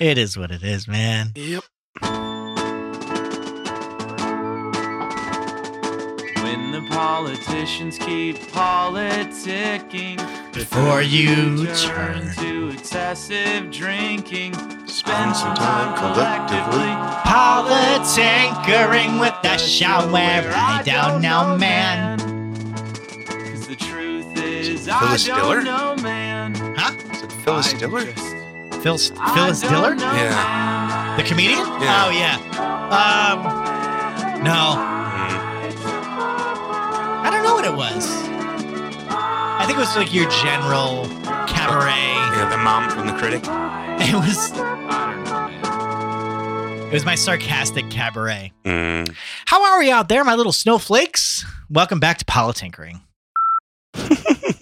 It is what it is, man. Yep. When the politicians keep politicking Before you turn turn. to excessive drinking, Spend some time collectively. Politinkering with the show where I don't know, man. Cause the truth is, I Phyllis Diller? don't know, man. Huh? Is it Phyllis I Diller? Just- Phil, Phyllis Diller? know, Yeah. The comedian? Yeah. Oh, yeah. Um, no. I don't know what it was. I think it was like your general cabaret. Yeah, the mom from the critic. It was I don't know, it was my sarcastic cabaret. Mm. How are we out there, my little snowflakes? Welcome back to Politinkering.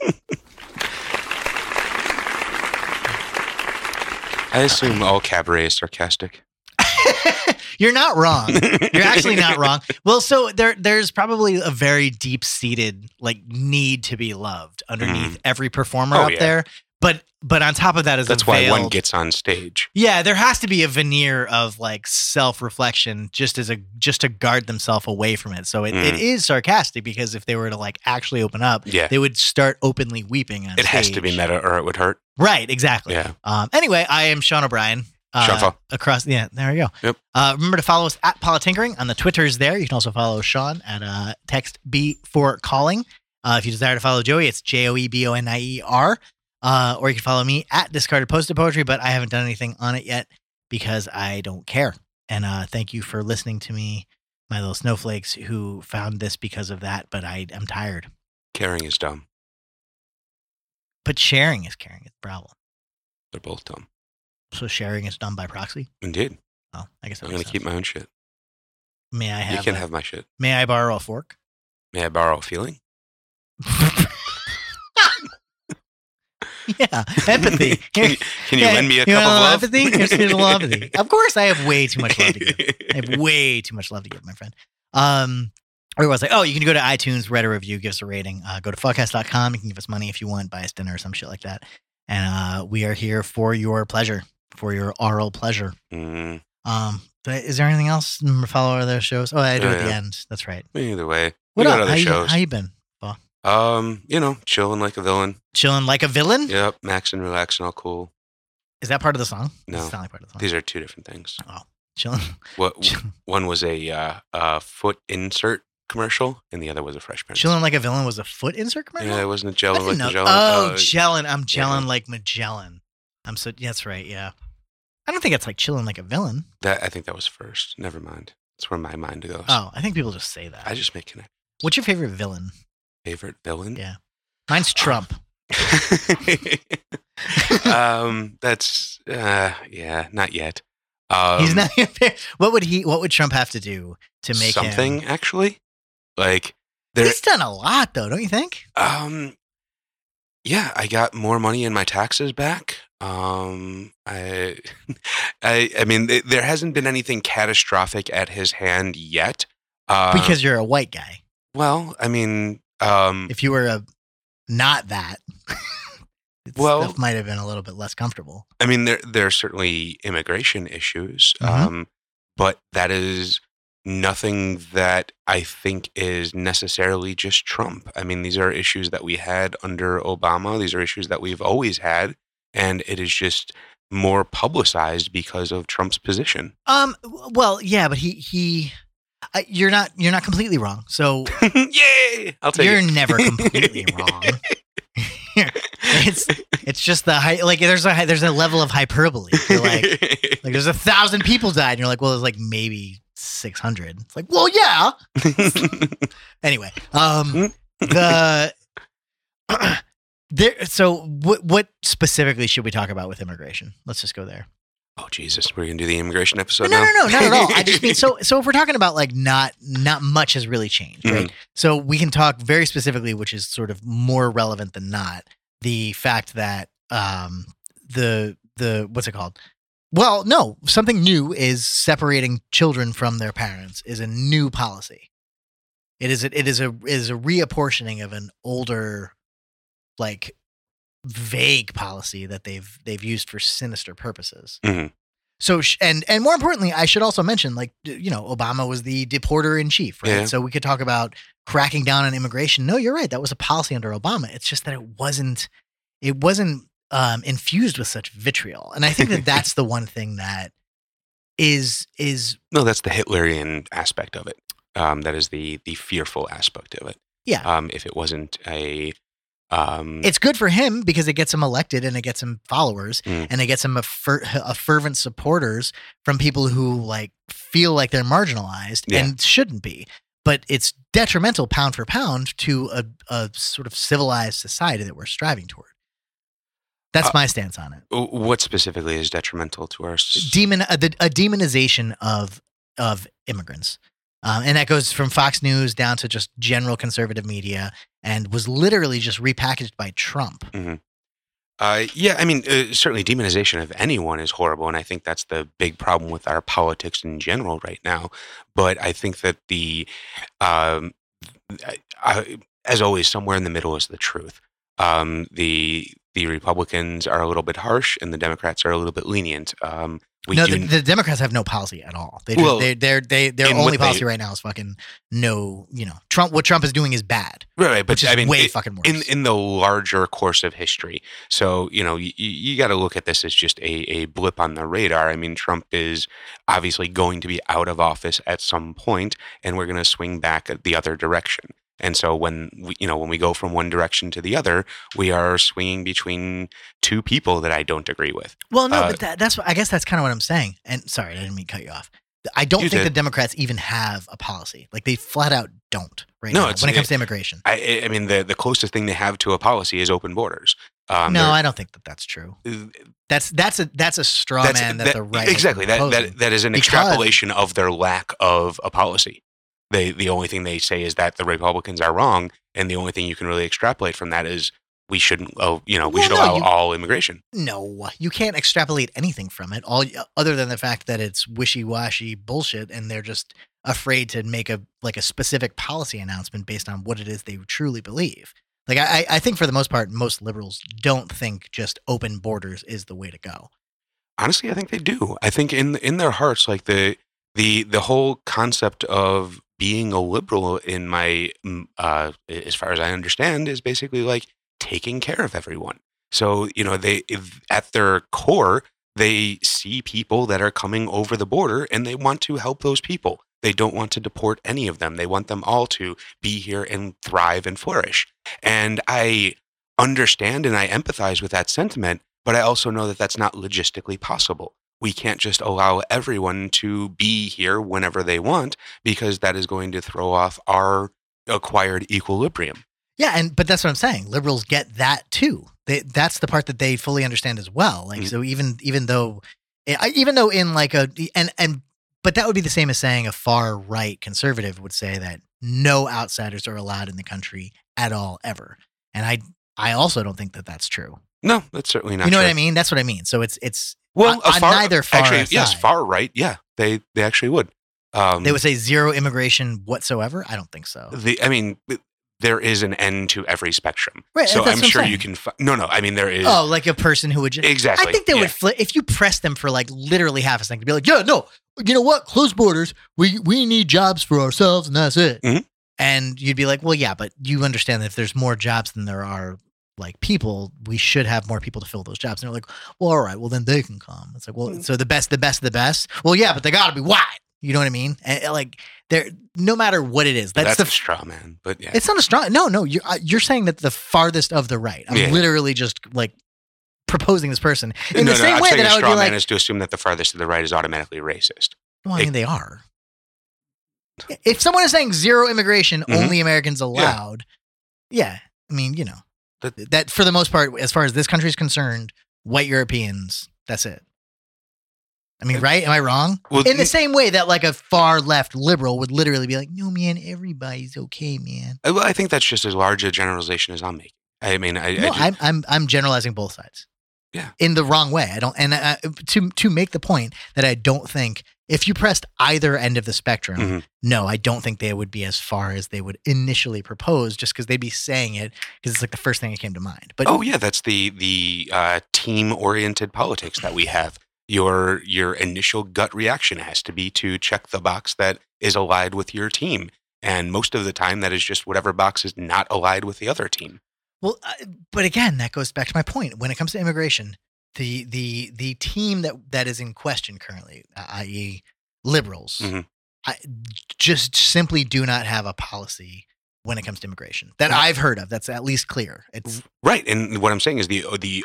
I assume all cabaret is sarcastic. You're not wrong. You're actually not wrong. Well, so there there's probably a very deep seated like need to be loved underneath every performer Oh, out yeah. there. But but on top of that is That's why one gets on stage. Yeah, there has to be a veneer of like self-reflection just as a just to guard themselves away from it. So it, it Mm. is sarcastic because if they were to like actually open up, Yeah. they would start openly weeping on It has to be meta or it would hurt. Right, exactly. Yeah. Um, anyway, I am Sean O'Brien. Uh, across, yeah, there we go. Yep. Uh, remember to follow us at Politinkering on the Twitters there. You can also follow Sean at uh, text B for calling. Uh, if you desire to follow Joey, it's J O E B O N I E R. Uh, or you can follow me at Discarded Posted Poetry, but I haven't done anything on it yet because I don't care. And uh, thank you for listening to me, my little snowflakes who found this because of that, but I am tired. Caring is dumb. But sharing is caring. It's a problem. They're both dumb. So sharing is done by proxy. Indeed. Oh, I guess I'm going to keep my own shit. May I have? You can a- have my shit. May I borrow a fork? May I borrow a feeling? yeah, empathy. can you, can you Yeah, lend me a you cup of love? Empathy. Here's, here's a little empathy. Of course, I have way too much love to give. I have way too much love to give, my friend. Um, was I? Oh, you can go to iTunes, write a review, give us a rating. Uh, go to fuckcast.com. You can give us money if you want, buy us dinner or some shit like that. And uh, we are here for your pleasure, for your oral pleasure. Mm, Um, but is there anything else? Remember, follow other shows. Oh, I do Oh, at the yeah. end. That's right. either way, What we got up? other How you, shows. how you been? um, you know, chilling like a villain. Chilling like a villain? Yep, max and relax all cool. Is that part of the song? No. It's not like part of the song. These are two different things. Oh, chilling. What one was a uh, uh, foot insert commercial, and the other was a Fresh Prince. Chilling like a villain was a foot insert commercial. Yeah, it wasn't a didn't like know. Magellan. Oh, Uh, gelling. I'm gelling yeah. like Magellan. I'm so. That's right. Yeah. I don't think it's like chilling like a villain. that I think that was first. Never mind. That's where my mind goes. Oh, I think people just say that. I just make connect. What's your favorite villain? Favorite villain? Yeah. Mine's Trump. um, that's uh, yeah, not yet. Um, He's not. What would he? What would Trump have to do to make something Him? actually. Like there, He's done a lot, though, don't you think? um, yeah, I got more money in my taxes back. Um, I, I, I mean, th- there hasn't been anything catastrophic at his hand yet. Uh, Because you're a white guy. well, I mean, um, If you were a not that, Well- stuff might have been a little bit less comfortable. I mean, there there are certainly immigration issues, Mhm. um, but that is nothing that I think is necessarily just Trump. I mean, these are issues that we had under Obama. These are issues that we've always had, and it is just more publicized because of Trump's position. Um. Well, yeah, but he he. Uh, you're not you're not completely wrong. So Yay! I'll take you're it. never completely wrong. it's it's just the high, like there's a there's a level of hyperbole. You're like like there's a thousand people died, and you're like, well, there's like maybe six hundred. It's like, well, yeah. Anyway, um, the there. So what what specifically should we talk about with immigration? Let's just go there. oh Jesus, we're gonna do the immigration episode no, now. no, no, not at all. I just mean so. So if we're talking about like not not much has really changed, right? Mm-hmm. So we can talk very specifically, which is sort of more relevant than not. The fact that um the the what's it called? Well, no, something new is separating children from their parents is a new policy. It is a, it is a it is a reapportioning of an older, like vague policy that they've they've used for sinister purposes. Mhm. So sh- and and more importantly, I should also mention, like you know, Obama was the deporter in chief, right? Yeah. So we could talk about cracking down on immigration. No, you're right. That was a policy under Obama. It's just that it wasn't. It wasn't um, infused with such vitriol, and I think that that's the one thing that is is No, that's the Hitlerian aspect of it. Um, that is the the fearful aspect of it. Yeah. Um, if it wasn't a, um, it's good for him because it gets him elected and it gets him followers Mm. and it gets him a, fer- a fervent supporters from people who like feel like they're marginalized Yeah. and shouldn't be. But it's detrimental pound for pound to a, a sort of civilized society that we're striving toward. That's Uh, my stance on it. what specifically is detrimental to our? Demon a, the- a demonization of of immigrants. Um, and that goes from Fox News down to just general conservative media and was literally just repackaged by Trump. Uh, yeah, I mean, uh, certainly demonization of anyone is horrible, and I think that's the big problem with our politics in general right now. But I think that the, um, I, I, as always, somewhere in the middle is the truth. Um, the the Republicans are a little bit harsh, and the Democrats are a little bit lenient. Um, we no, the, the Democrats have no policy at all. They just, Well, they they're, they their only they- policy right now is fucking no. You know, Trump. What Trump is doing is bad, right, right, but I mean, way it- fucking worse. in in the larger course of history. So you know, you, you got to look at this as just a, a blip on the radar. I mean, Trump is obviously going to be out of office at some point, and we're going to swing back the other direction. And so when we, you know, when we go from one direction to the other, we are swinging between two people that I don't agree with. well, no, uh, but that, that's what I guess that's kind of what I'm saying. And sorry, I didn't mean to cut you off. I don't think the. Democrats even have a policy. Like they flat out don't right No, now when it comes it- to immigration. I, I mean, the the closest thing they have to a policy is open borders. Um, no, I don't think that that's true. That's that's a that's a straw that's man that, that- the right exactly that, that that is an Because- extrapolation of their lack of a policy they the only thing they say is that the republicans are wrong and the only thing you can really extrapolate from that is we shouldn't oh you know we Well, should no, allow you- all immigration No, you can't extrapolate anything from it, all other than the fact that it's wishy-washy bullshit, and they're just afraid to make a like a specific policy announcement based on what it is they truly believe. Like I, I think for the most part, most liberals don't think just open borders is the way to go. honestly i think they do i think in in their hearts like the the the whole concept of being a liberal in my uh as far as i understand is basically like taking care of everyone. So you know they at their core they see people that are coming over the border and they want to help those people. They don't want to deport any of them. They want them all to be here and thrive and flourish. And i understand and i empathize with that sentiment but I also know that that's not logistically possible. We can't just allow everyone to be here whenever they want because that is going to throw off our acquired equilibrium. Yeah, and but that's what I'm saying. Liberals get that too. They, that's the part that they fully understand as well. Like Mhm. so, even even though, I- even though in like a and and but that would be the same as saying a far right conservative would say that no outsiders are allowed in the country at all ever. And I I also don't think that that's true. No, that's certainly not. you know true. what I mean? That's what I mean. So it's it's Well, On- a on far, neither far actually, yes, far right. Yeah, they they actually would. Um, they would say zero immigration whatsoever. I don't think so. the. I mean, there is an end to every spectrum. Right, So I'm what I'm sure you can. Fi- no, no. I mean, there is Oh, like a person who would just exactly. I think they yeah. would flip if you press them for like literally half a second to be like, yeah, no, you know what? Close borders. We we need jobs for ourselves, and that's it. Mhm. And you'd be like, well, yeah, but you understand that if there's more jobs than there are like people, we should have more people to fill those jobs. And they're like, well, all right, well then they can come. It's like, well, Mhm. so the best, the best, of the best. Well, yeah, but they got to be white. You know what I mean? And, like, they're no matter what it is, that's, That's, the a straw man, but yeah. it's not a strong. No, no, you're uh, you're saying that the farthest of the right. I'm Yeah. literally just like proposing this person in no, the no, same I'm way that I would straw be man like, is to assume that the farthest to the right is automatically racist. well, I it- mean, they are. If someone is saying zero immigration, Mhm. only Americans allowed, yeah. I mean, you know, That- that for the most part, as far as this country is concerned, white Europeans, that's it. I mean, right? Am I wrong? Well, In the same way that like a far left liberal would literally be like, "No, man, everybody's okay, man." Uh, Well, I think that's just as large a generalization as I'm making. I mean, I, I just, I'm, I'm I'm generalizing both sides. Yeah. In the wrong way. I don't and uh, to to make the point that I don't think if you pressed either end of the spectrum, Mhm. no, I don't think they would be as far as they would initially propose just because they'd be saying it because it's like the first thing that came to mind. But oh yeah, that's the the uh, team oriented politics that we have. your your initial gut reaction has to be to check the box that is allied with your team. And most of the time, that is just whatever box is not allied with the other team. Well, uh, but again, that goes back to my point. When it comes to immigration, the the the team that that is in question currently, uh, i.e., liberals, Mhm. I, just simply do not have a policy when it comes to immigration that. I've heard of. That's at least clear. It's Right. And what I'm saying is the the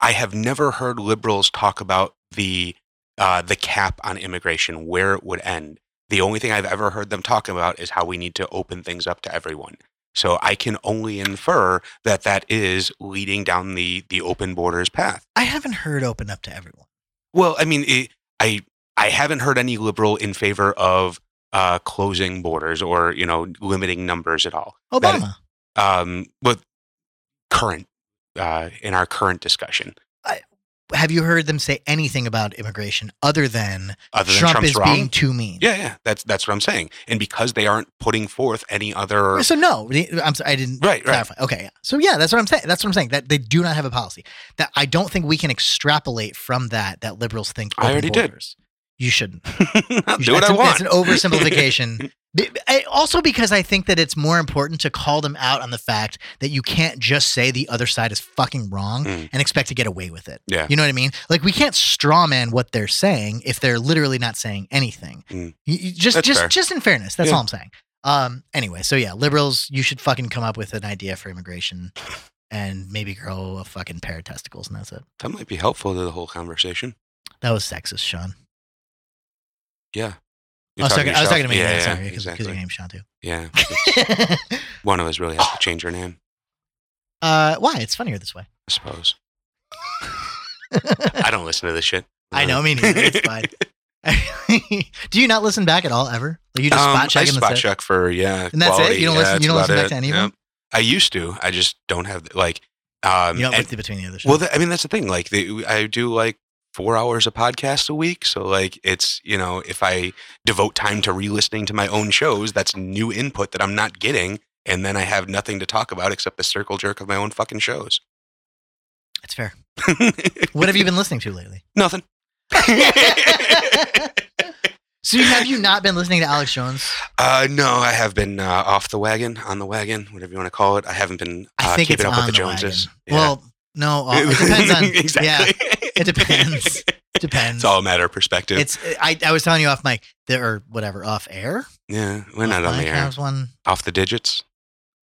I have never heard liberals talk about the uh, the cap on immigration, where it would end. The only thing I've ever heard them talk about is how we need to open things up to everyone. So I can only infer that that is leading down the the open borders path. I haven't heard open up to everyone. Well, I mean, it, I I haven't heard any liberal in favor of uh, closing borders or you know limiting numbers at all. That- Obama. Um, but current uh, in our current discussion, have you heard them say anything about immigration other than other than Trump Trump's is wrong. being too mean? yeah, yeah, that's that's what I'm saying. And because they aren't putting forth any other So no, I'm sorry, I didn't right, right, clarify. Okay. So yeah, that's what I'm saying. That's what I'm saying. That they do not have a policy. That I don't think we can extrapolate from that that liberals think. I already did. You shouldn't. I'll You do what I an- want. That's an oversimplification. Also, because I think that it's more important to call them out on the fact that you can't just say the other side is fucking wrong Mm. and expect to get away with it. Yeah. You know what I mean? Like we can't straw man what they're saying if they're literally not saying anything. Mm. You- you- just, That's just, fair. just in fairness, that's Yeah. all I'm saying. Um. Anyway, so yeah, liberals, you should fucking come up with an idea for immigration, and maybe grow a fucking pair of testicles, and that's it. that might be helpful to the whole conversation. That was sexist, Sean. Yeah. I was talking. I was talking to me. Yeah, Yeah, sorry, because exactly. your name's Sean too. Yeah. One of us really has to change your name, uh, why? It's funnier this way. I suppose. I don't listen to this shit. I know, me neither. It's fine. Do you not listen back at all ever? Like you just Um, spot check I and spot check for yeah, And that's it? You don't Yeah, listen- you don't listen back to it. any of them? I used to. I just don't have like. Um, You don't and- look between the other shows. well, th- I mean that's the thing. Like the, I do like four hours of podcast a week, so like it's you know if I devote time to re-listening to my own shows, that's new input that I'm not getting, and then I have nothing to talk about except the circle jerk of my own fucking shows. That's fair. What have you been listening to lately? Nothing. So have you not been listening to Alex Jones? Uh, no, I have been uh, off the wagon, on the wagon, whatever you want to call it. I haven't been uh, I think it's keeping up on with the Joneses. Yeah. Well, no, uh, it depends on. exactly. Yeah, it depends. Depends. It's all a matter of perspective. It's. I, I was telling you off mic there or whatever off air. yeah, we're not on the air. was one. Off the digits. I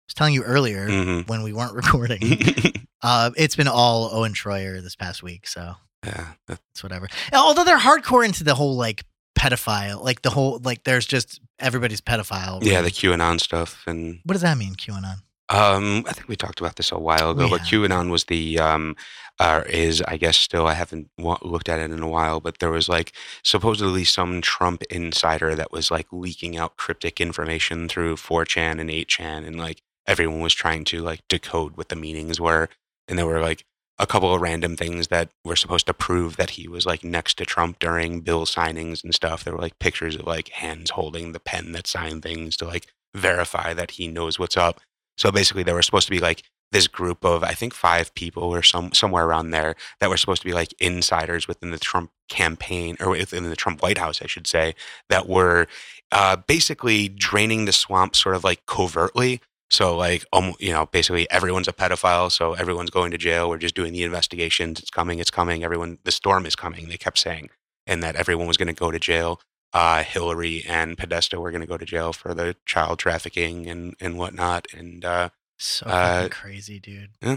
was telling you earlier hmm when we weren't recording. uh, it's been all Owen Shroyer this past week, so yeah, it's whatever. Although they're hardcore into the whole like pedophile, like the whole like there's just everybody's pedophile. yeah, the? QAnon stuff, and what does that mean? QAnon. um, I think we talked about this a while ago. We But. QAnon was the um, uh, is I guess still I haven't looked at it in a while, but there was like supposedly some Trump insider that was like leaking out cryptic information through 4chan and 8chan, and like everyone was trying to like decode what the meanings were, and there were like a couple of random things that were supposed to prove that he was like next to Trump during bill signings and stuff. There were like pictures of like hands holding the pen that signed things to like verify that he knows what's up. So basically, there were supposed to be like this group of I think five people or some somewhere around there that were supposed to be like insiders within the Trump campaign or within the Trump White House, I should say, that were uh, basically draining the swamp sort of like covertly. So like um, you know, basically everyone's a pedophile, so everyone's going to jail. We're just doing the investigations. It's coming. It's coming. Everyone, the storm is coming. They kept saying, and that everyone was going to go to jail. Uh, Hillary and Podesta were going to go to jail for the child trafficking and and whatnot. And uh, So Uh, crazy, dude. yeah.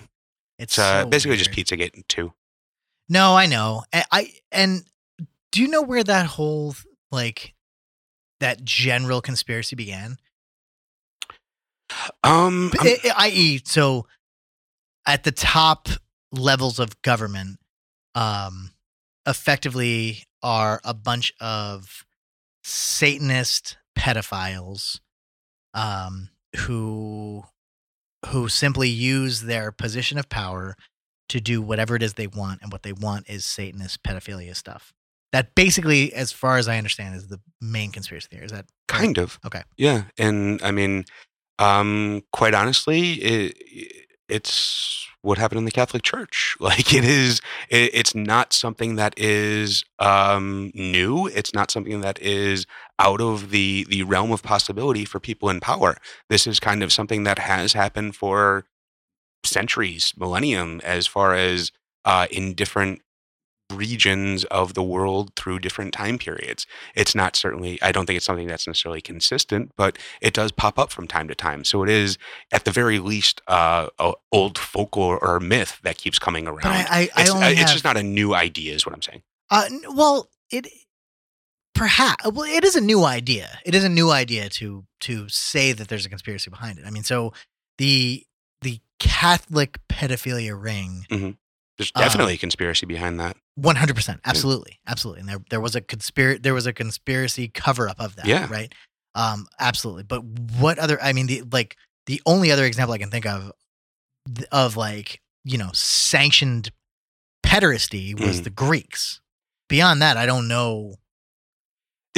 It's uh, so basically just weird. pizza getting two. No, I know. I, I and do you know where that whole like that general conspiracy began? Um, I'm- I- I- i.e., so at the top levels of government, um, effectively are a bunch of Satanist pedophiles, um, who who simply use their position of power to do whatever it is they want, and what they want is Satanist pedophilia stuff. That basically, as far as I understand, is the main conspiracy theory. Is that? Kind of. Okay. Yeah, and I mean, um, quite honestly, it, it's what happened in the Catholic Church. Like it is, it, it's not something that is um, new. It's not something that is out of the the realm of possibility for people in power. This is kind of something that has happened for centuries, millennium, as far as uh, in different regions of the world through different time periods. It's not certainly, I don't think it's something that's necessarily consistent, but it does pop up from time to time. So it is, at the very least, uh, a old folklore or myth that keeps coming around. But I, I, I it's, only uh, it's have, just not a new idea, is what I'm saying. Uh, well, it perhaps well, it is a new idea. It is a new idea to to say that there's a conspiracy behind it. I mean, so the the Catholic pedophilia ring, There's Uh, definitely a conspiracy behind that. one hundred percent, absolutely, absolutely. And there there was a conspiracy there was a conspiracy cover up of that, Yeah. right? Um, absolutely. But what other? I mean, the like the only other example I can think of of like you know sanctioned pederasty was Mm. the Greeks. Beyond that, I don't know.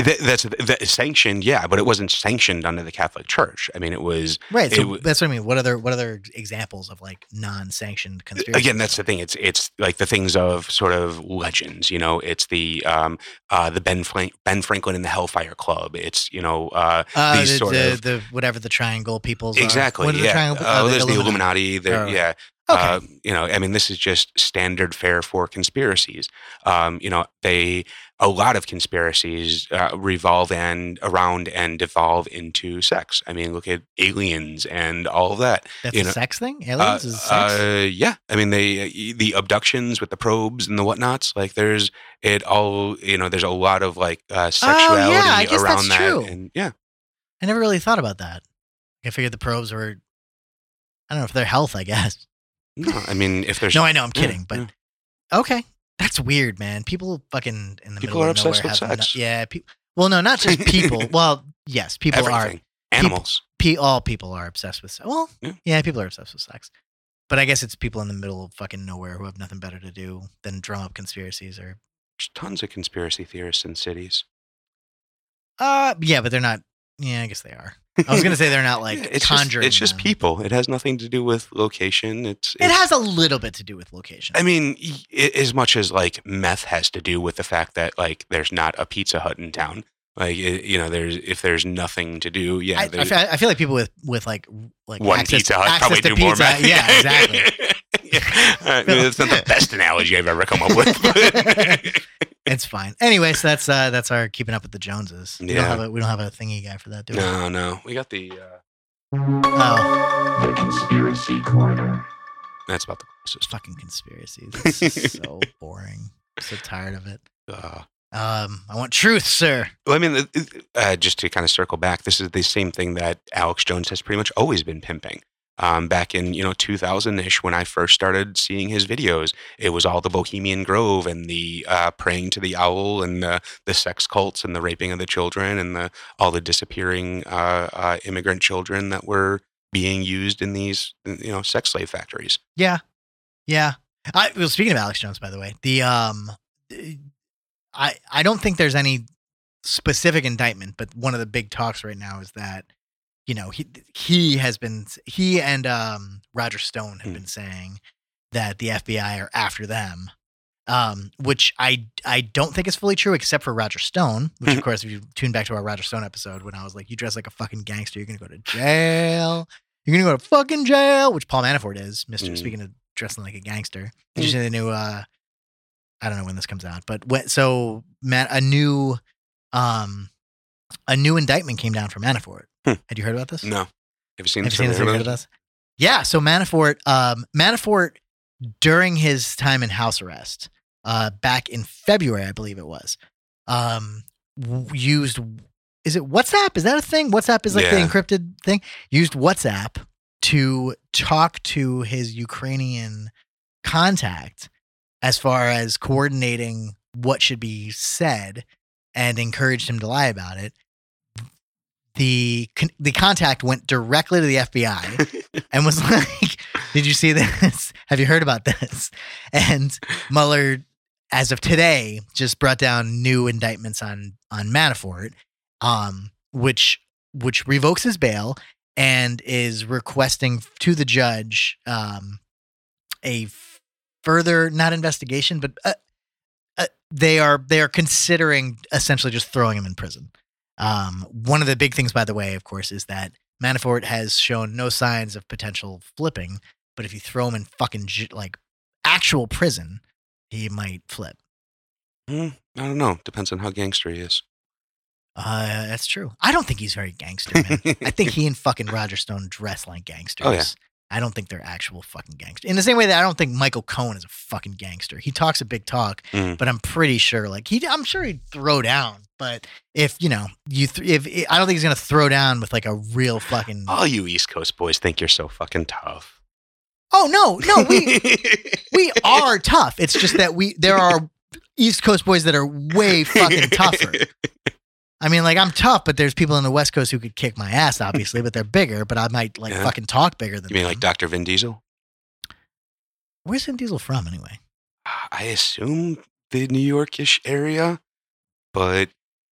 That, that's that sanctioned, yeah, but it wasn't sanctioned under the Catholic Church. I mean, it was Right. So w- that's what I mean. What other what other examples of like non-sanctioned conspiracy? again that's the thing it's it's like the things of sort of legends you know it's the um uh the ben Frank, ben franklin and the hellfire club it's you know uh uh, these the, sort the, of- the whatever the triangle peoples are. exactly What are the yeah triangle? uh, uh, there's the illuminati there Oh, yeah Okay. uh, you know, I mean, this is just standard fare for conspiracies. Um, you know, they a lot of conspiracies uh, revolve and around and devolve into sex. I mean, look at aliens and all of that. That's you a know, sex thing. Uh, Aliens is sex. uh, yeah, I mean, they the abductions with the probes and the whatnots. Like, there's it all. You know, there's a lot of like uh, sexuality Oh, I guess around that, true. and yeah, I never really thought about that. I figured the probes were. I don't know for their health. I guess. No, I mean, if there's No, I know. I'm yeah, kidding, but yeah. okay, that's weird, man. People fucking in the People middle are of nowhere obsessed with have no- sex. yeah, pe- well, no, not just people. well, yes, people are animals. pe- all people are obsessed with sex. Well, Yeah. yeah. people are obsessed with sex. But I guess it's people in the middle of fucking nowhere who have nothing better to do than drum up conspiracies or There's tons of conspiracy theorists in cities. uh yeah, but they're not yeah, I guess they are. I was gonna say they're not like it's conjuring. Just, it's just them. people. It has nothing to do with location. It's, It has a little bit to do with location. I mean, as much as like meth has to do with the fact that like there's not a Pizza Hut in town. Like it, you know, there's if there's nothing to do, yeah, I, I, feel, I feel like people with with like like one access, Pizza Hut access probably to do more pizza, meth. Yeah, exactly. yeah. I mean, it's not the best analogy I've ever come up with. it's fine. Anyway, so that's uh that's our keeping up with the Joneses. We don't Yeah. have a we don't have a thingy guy for that, do we? no, no, we got the. Uh, Oh, The Conspiracy Corner. that's about the closest. fucking conspiracies. It's so boring. I'm so tired of it. Uh, Um, I want truth, sir. Well, I mean, it- it- uh, just to kind of circle back, this is the same thing that Alex Jones has pretty much always been pimping. Um, back in you know 2000 ish, when I first started seeing his videos, it was all the Bohemian Grove and the uh, praying to the owl and the, the sex cults and the raping of the children and the all the disappearing uh, uh, immigrant children that were being used in these you know sex slave factories. Yeah, yeah. I well, speaking of Alex Jones, by the way, the um, I I don't think there's any specific indictment, but one of the big talks right now is that you know he he has been he and um Roger Stone have Hmm. been saying that the FBI are after them. Um, which I I don't think is fully true, except for Roger Stone. Which, of course, if you tune back to our Roger Stone episode, when I was like, "You dress like a fucking gangster, you're gonna go to jail. You're gonna go to fucking jail," which Paul Manafort is, Mister. Mm. Speaking of dressing like a gangster, did you see the new? uh I don't know when this comes out, but when, so man, a new, um, a new indictment came down for Manafort. Hmm. Had you heard about this? No, have you seen Have you this? seen this? Have you heard of this? Yeah. So Manafort, um, Manafort, during his time in house arrest, uh, back in February, I believe it was, um, used. Is it WhatsApp? Is that a thing? WhatsApp is like the encrypted thing. Used WhatsApp to talk to his Ukrainian contact as far as coordinating what should be said and encouraged him to lie about it. The the contact went directly to the FBI and was like, "Did you see this? Have you heard about this?" And Mueller, as of today, just brought down new indictments on on Manafort, um, which which revokes his bail and is requesting to the judge um, a further not investigation, but uh, uh, they are they are considering essentially just throwing him in prison. Um, one of the big things, by the way, of course, is that Manafort has shown no signs of potential flipping, but if you throw him in fucking like actual prison, he might flip. Hmm, I don't know. Depends on how gangster he is. Uh, that's true. I don't think he's very gangster, man. I think he and fucking Roger Stone dress like gangsters. Oh, yeah. I don't think they're actual fucking gangsters. In the same way that I don't think Michael Cohen is a fucking gangster. He talks a big talk, Mm. but I'm pretty sure, like he, I'm sure he'd throw down. But if you know, you, th- if I don't think he's gonna throw down with like a real fucking. All you East Coast boys think you're so fucking tough. Oh no, no, we we are tough. It's just that we there are East Coast boys that are way fucking tougher. I mean, like I'm tough, but there's people in the West Coast who could kick my ass, obviously, but they're bigger. But I might like Yeah. fucking talk bigger than You mean them. like Dr. Vin Diesel? Where's Vin Diesel from anyway? I assume the New Yorkish area, but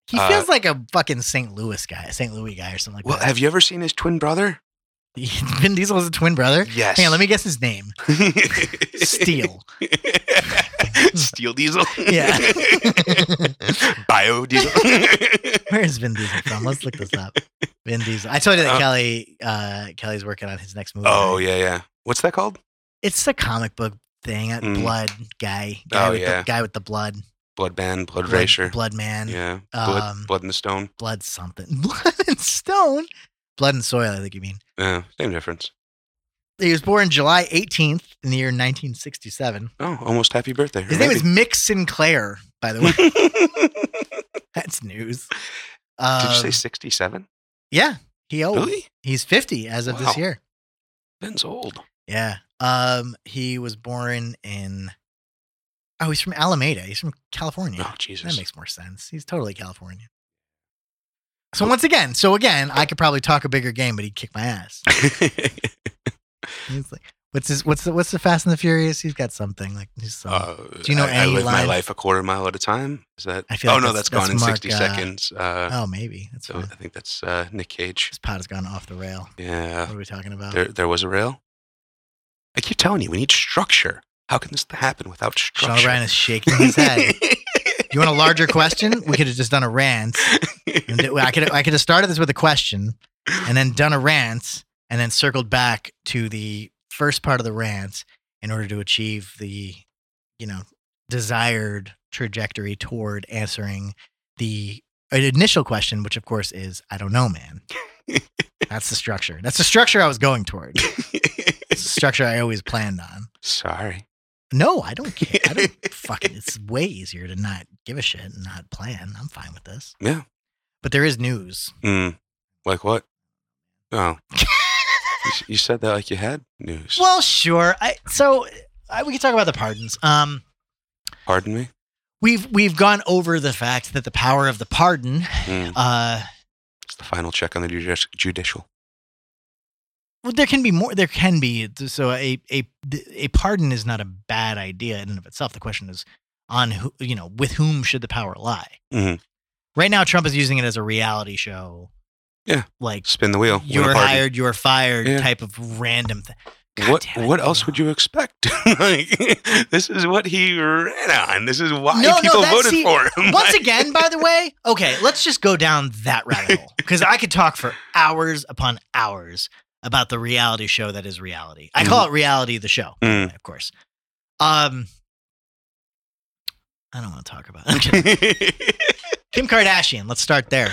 He Uh, feels like a fucking St. Louis guy, St. Louis guy or something like well, that. Well, have you ever seen his twin brother? Vin Diesel is a twin brother. Yes. Hang on, let me guess his name. Steel. Steel Diesel. Yeah. Bio Diesel. Where is Vin Diesel from? Let's look this up. Vin Diesel. I told you that Uh, Kelly, uh, Kelly's working on his next movie. oh yeah, yeah. What's that called? It's a comic book thing. Mm. blood guy. guy Oh, with yeah. the guy with the blood. Blood Band, Blood, Racer. blood man. Yeah. Blood, Um, blood in the Stone. Blood something. Blood and stone. Blood and soil, I think you mean. Yeah, same difference. He was born July 18th in the year 1967. Oh, almost happy birthday. His name is Mick Sinclair, by the way. That's news. Did you Um, say 67? Yeah, he old. Really? He's 50 as of Wow. this year. Ben's old. Yeah. Um, he was born in. Oh, he's from Alameda. He's from California. Oh, Jesus. that makes more sense. He's totally California. So once again, so again, I could probably talk a bigger game, but he'd kick my ass. He's like, what's his? What's the? What's the Fast and the Furious? He's got something like. Some, Uh, Do you know I, I live my life a quarter mile at a time. Is that? I feel oh like no, that's- that's gone that's in Mark, 60 uh, seconds. Uh, oh, maybe that's so fine. I think that's uh, Nick Cage. This pot has gone off the rail. Yeah, What are we talking about? there there was a rail. I keep telling you, we need structure. How can this happen without structure? Sean? O'Brien is shaking his head. you want a larger question? We could have just done a rant. And I could I could have started this with a question, and then done a rant, and then circled back to the first part of the rant in order to achieve the, you know, desired trajectory toward answering the initial question, which of course is I don't know, man. That's the structure. That's the structure I was going toward. It's the structure I always planned on. Sorry. No, I don't care. I don't fucking. It's way easier to not give a shit and not plan. I'm fine with this. Yeah. But there is news. Mm, like what? Oh. you, you said that like you had news. Well, sure. I so I, we can talk about the pardons. Um, Pardon me. we've we've gone over the fact that the power of the pardon. Mm, Uh, it's the final check on the judici- judicial. Well, there can be more. There can be. So a a a pardon is not a bad idea in and of itself. The question is on who you know with whom should the power lie. Mhm. Right now, Trump is using it as a reality show. Yeah. like Spin the wheel. you're hired, you're fired Yeah. type of random thing. what what else would you expect? like, this is what he ran on. This is why No, no, people that's- voted for him. Once Like- again, by the way, okay, let's just go down that rabbit hole because I could talk for hours upon hours about the reality show that is reality. I call it reality the show, Mm. of course. Um, I don't want to talk about it. Kim Kardashian. Let's start there.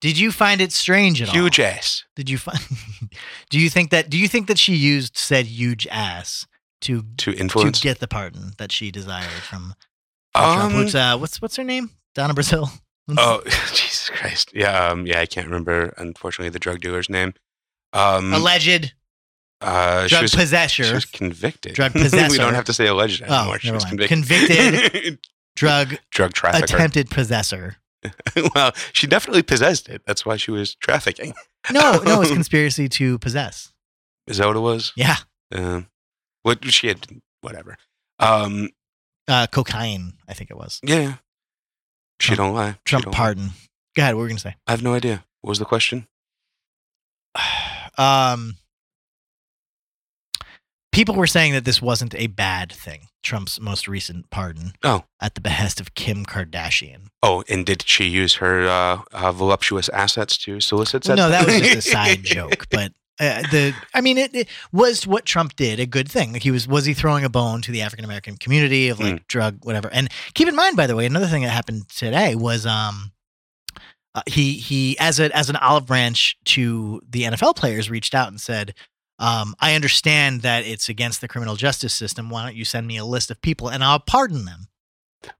Did you find it strange at all? Huge ass. Did you find? do you think that? Do you think that she used said huge ass to To influence to get the pardon that she desired from, from Trump? um, What's, uh, what's what's her name? Donna Brazile. oh, Jesus Christ. Yeah, um, yeah, I can't remember, unfortunately, the drug dealer's name. Um, alleged uh, she drug was, possessor, She was convicted. Drug possessor. we don't have to say alleged Oh, anymore. she never was mind. convicted. drug drug trafficker. attempted possessor. well, she definitely possessed it. That's why she was trafficking. No, no, it was conspiracy to possess. Is that what it was? Yeah, Um, what she had, whatever. Um, uh, cocaine. I think it was yeah. She Trump- don't lie. She Trump don't lie. pardon. Go ahead. What were we gonna say? I have no idea. What was the question? Um, people were saying that this wasn't a bad thing. Trump's most recent pardon. Oh. At the behest of Kim Kardashian. Oh, and did she use her uh, uh, voluptuous assets to solicit? Well, no, that was just a side joke. But uh, the, I mean, it, it was what Trump did a good thing. Like he was, was he throwing a bone to the African American community of like drug whatever? And keep in mind, by the way, another thing that happened today was um, uh, he he as a as an olive branch to the NFL players reached out and said. Um, I understand that it's against the criminal justice system. Why don't you send me a list of people and I'll pardon them?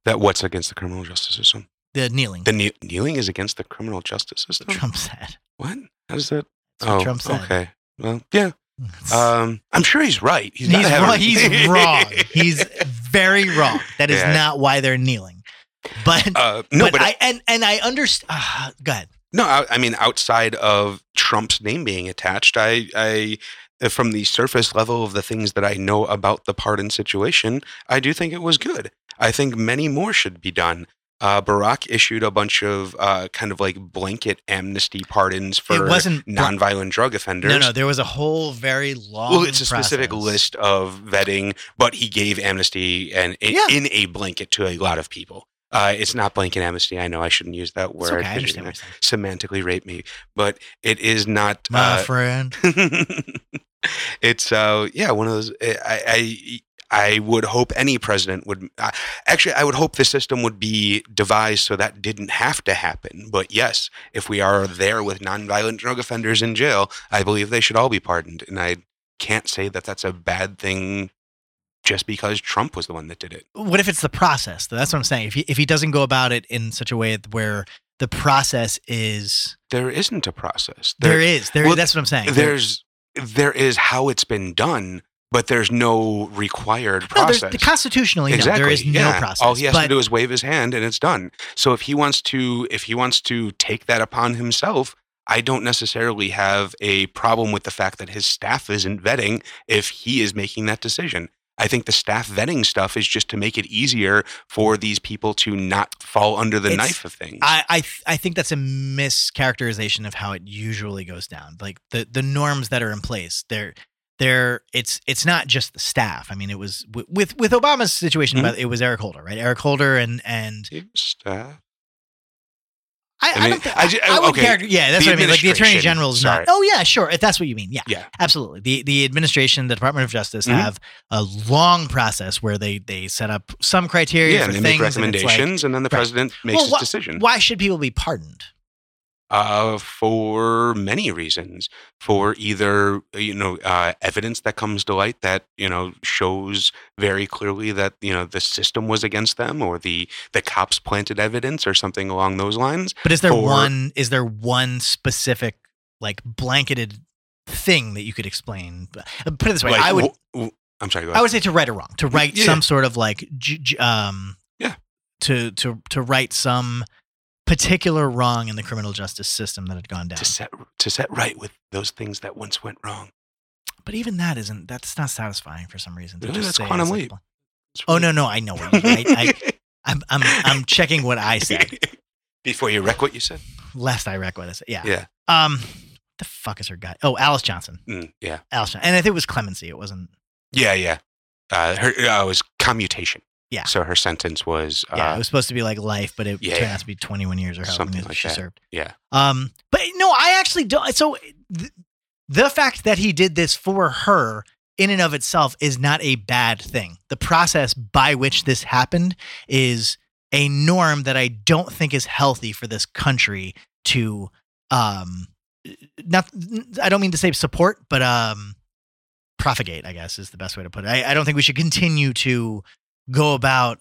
that what's against the criminal justice system? The kneeling. The kne- kneeling is against the criminal justice system. Trump said. What? How does that? That's oh, Trump said. okay. Well, yeah. Um, I'm sure he's right. He's, He's, wrong. He's wrong. He's very wrong. That is Yeah. not why they're kneeling. But Uh, no, but, but, I and and I understand. Uh, go ahead. no. I, I mean, outside of Trump's name being attached, I, I, uh, from the surface level of the things that I know about the pardon situation, I do think it was good. I think many more should be done. Uh, Barack issued a bunch of uh, kind of like blanket amnesty pardons for it wasn't nonviolent drug offenders. No, no. There was a whole very long. Well, it's a specific list of vetting, but he gave amnesty and Yeah. in a blanket to a lot of people. Uh, it's not blanket amnesty. I know I shouldn't use that word. okay. I understand what you're semantically rape me, but it is not. My uh, friend. it's uh, yeah, one of those. I I, I would hope any president would. Uh, actually, I would hope the system would be devised so that didn't have to happen. But yes, if we are there with nonviolent drug offenders in jail, I believe they should all be pardoned, and I can't say that that's a bad thing. Just because Trump was the one that did it. What if it's the process? That's what I'm saying. If he if he doesn't go about it in such a way where the process is There isn't a process. there is there. well, that's what I'm saying. There's there is how it's been done, but there's no required no, process. constitutionally, no, exactly. there is no process. All he has but to do is wave his hand, and it's done. So if he wants to, if he wants to take that upon himself, I don't necessarily have a problem with the fact that his staff isn't vetting if he is making that decision. I think the staff vetting stuff is just to make it easier for these people to not fall under the It's- knife of things. I I, th- I think that's a mischaracterization of how it usually goes down. Like the the norms that are in place, they're they're it's it's not just the staff. I mean, it was w- with with Obama's situation. Mhm. About it was Eric Holder, right? Eric Holder and and staff. I, I I, don't think I I, I would okay, character, yeah, that's the what I mean. Like the attorney administration, general's not. Oh yeah, sure. If that's what you mean, yeah, Yeah. absolutely. The the administration, the Department of Justice, Mhm. have a long process where they they set up some criteria Yeah, for and they things. make and like, recommendations, and then the Right. president makes Well, his wha- decision. why should people be pardoned? Uh, for many reasons. For either you know uh, evidence that comes to light that you know shows very clearly that you know the system was against them, or the the cops planted evidence, or something along those lines. But is there for- one? Is there one specific like blanketed thing that you could explain? Uh, Put it this way: Like, I would w- w- I'm sorry. Go I would say to right or wrong, to write Yeah. some sort of like um Yeah. to to to right some particular wrong in the criminal justice system that had gone down. to set to set right with those things that once went wrong. But even that isn't that's not satisfying for some reason. to Really? just That's say quantum like leap. It's Oh no no I know what you I, I I'm I'm I'm checking what I said Before you wreck what you said. last I read what I said. Yeah. Yeah. Um. The fuck is her guy? Oh, Alice Johnson. Mm, yeah. Alice Johnson. And I think it was clemency. It wasn't. Yeah. Yeah. Uh, her uh, it was commutation. Yeah. So her sentence was. Uh, Yeah, it was supposed to be like life, but it yeah, turned out to be 21 years or however Something like she that. served. yeah. Um, but no, I actually don't. So th- the fact that he did this for her in and of itself is not a bad thing. The process by which this happened is a norm that I don't think is healthy for this country to um not I don't mean to say support, but um propagate, I guess is the best way to put it. I, I don't think we should continue to go about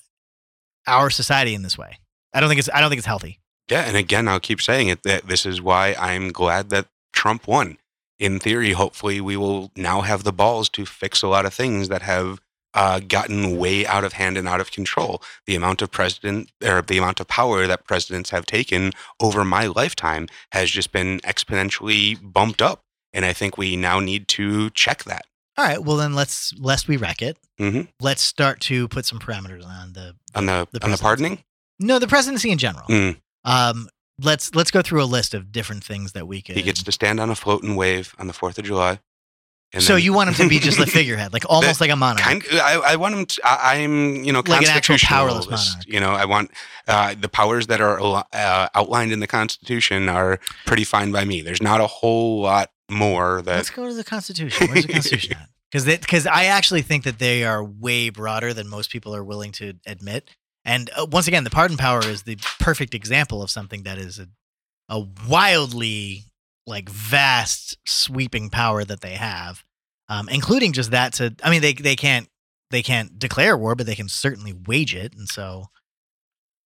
our society in this way. I don't think it's I don't think it's healthy. Yeah, and again, I'll keep saying it that this is why I'm glad that Trump won. In theory, hopefully, we will now have the balls to fix a lot of things that have uh, gotten way out of hand and out of control. The amount of president or the amount of power that presidents have taken over my lifetime has just been exponentially bumped up, and I think we now need to check that. All right, well then let's lest we wreck it. Mhm. Let's start to put some parameters on the On the, The on the pardoning, no the presidency in general. Mm. Um, let's let's go through a list of different things that we could. He gets to stand on a floating wave on the Fourth of July. and so then- you want him to be just a figurehead, like almost like a monarch. Kind, I, I want him. To, I, I'm, you know, Like an actual powerless monarch. You know, I want uh, the powers that are uh, outlined in the Constitution are pretty fine by me. There's not a whole lot more that. Let's go to the Constitution. Where's the Constitution at? Because because I actually think that they are way broader than most people are willing to admit. And uh, once again, the pardon power is the perfect example of something that is a, a wildly like vast sweeping power that they have, um, including just that to. I mean, they they can't they can't declare war, but they can certainly wage it. And so,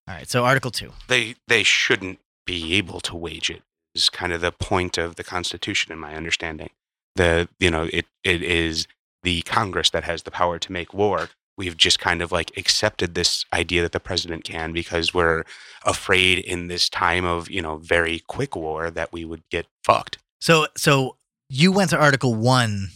all right. So Article Two. they they shouldn't be able to wage it. Is kind of the point of the Constitution, in my understanding. The you know it it is the Congress that has the power to make war. We've just kind of like accepted this idea that the president can because we're afraid in this time of you know very quick war that we would get fucked. So so you went to Article One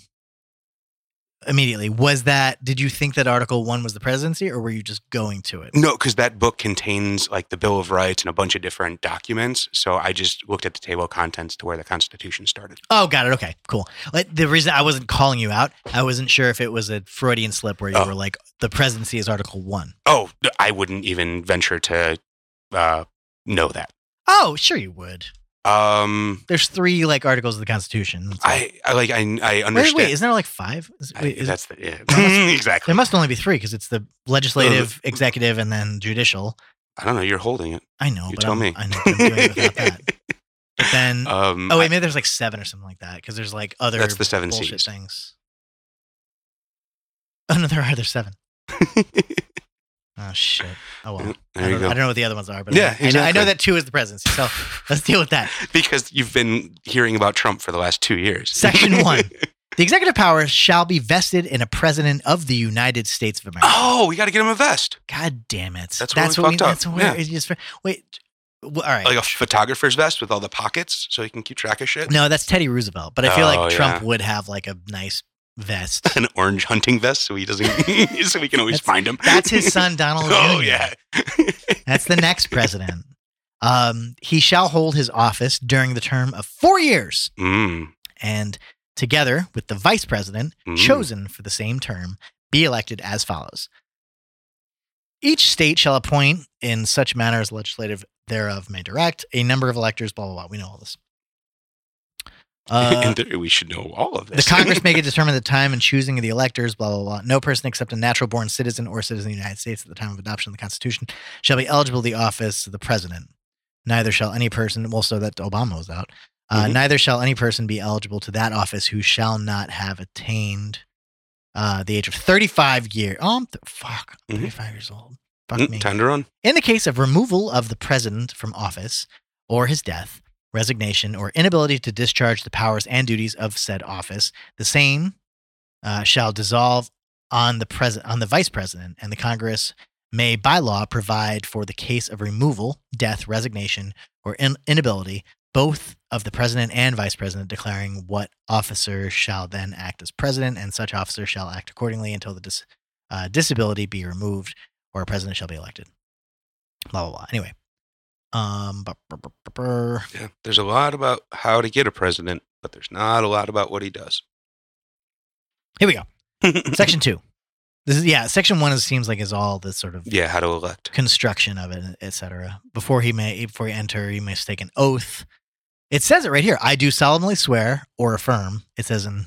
immediately. Was that did you think that Article One was the presidency, or were you just going to it? No, because that book contains like the Bill of Rights and a bunch of different documents. So I just looked at the table of contents to where the Constitution started. Oh, got it. Okay, cool. Like, the reason I wasn't calling you out, I wasn't sure if it was a Freudian slip where you Oh. were like, the presidency is Article One. Oh, I wouldn't even venture to uh, know that. Oh, sure you would. Um, There's three like articles of the Constitution. So- I, I like I I understand. wait, isn't there like five? Is, I- wait, is, that's the yeah. there exactly. There must only be three because it's the legislative, executive, and then judicial. I don't know. You're holding it. I know, You but tell I'm, me. I know I'm doing it without that. But then um, Oh wait, maybe there's like seven or something like that because there's like other That's the seven bullshit Cs. things. Oh no, there are there's seven. Oh shit. Oh well. I there you don't, go. I don't know what the other ones are, but Yeah, I, I know, I know that two is the presidency. So let's deal with that. because you've been hearing about Trump for the last two years. Section one. The executive powers shall be vested in a president of the United States of America. oh, we got to get him a vest, God damn it. That's we what fucked up. That's where Yeah. it just wait. All right. like a photographer's vest with all the pockets, so he can keep track of shit. no, that's Teddy Roosevelt, but I feel Oh, like Trump yeah. would have like a nice vest. An orange hunting vest, so he doesn't, so we can always That's- find him. That's his son Donald oh Jr. yeah. That's the next president. Um, he shall hold his office during the term of four years, mm, and together with the vice president, Mm. chosen for the same term, be elected as follows. Each state shall appoint, in such manner as legislative thereof may direct, a number of electors, blah, blah, blah. We know all this. Uh, in theory, we should know all of this. the. Congress may determine the time and choosing of the electors, blah, blah, blah. No person except a natural born citizen or citizen of the United States at the time of adoption of the Constitution shall be eligible to the office of the president. Neither shall any person, well, so that Obama was out, uh, Mhm. neither shall any person be eligible to that office who shall not have attained uh, the age of 35 years. Oh, I'm th- fuck, I'm Mhm. 35 years old. Fuck Mm, me. Time to run. In the case of removal of the president from office or his death, resignation, or inability to discharge the powers and duties of said office, the same uh, shall dissolve on the president on the vice president, and the Congress may by law provide for the case of removal, death, resignation, or in- inability, both of the president and vice president, declaring what officer shall then act as president, and such officer shall act accordingly until the dis- uh, disability be removed or a president shall be elected. Blah blah blah. Anyway, um, Yeah, there's a lot about how to get a president, but there's not a lot about what he does. here we go. Section two. This is yeah. Section one is, seems like is all the sort of yeah, how to elect. construction of it, etc. Before he may before he enter, he must take an oath. It says it right here. I do solemnly swear or affirm. It says in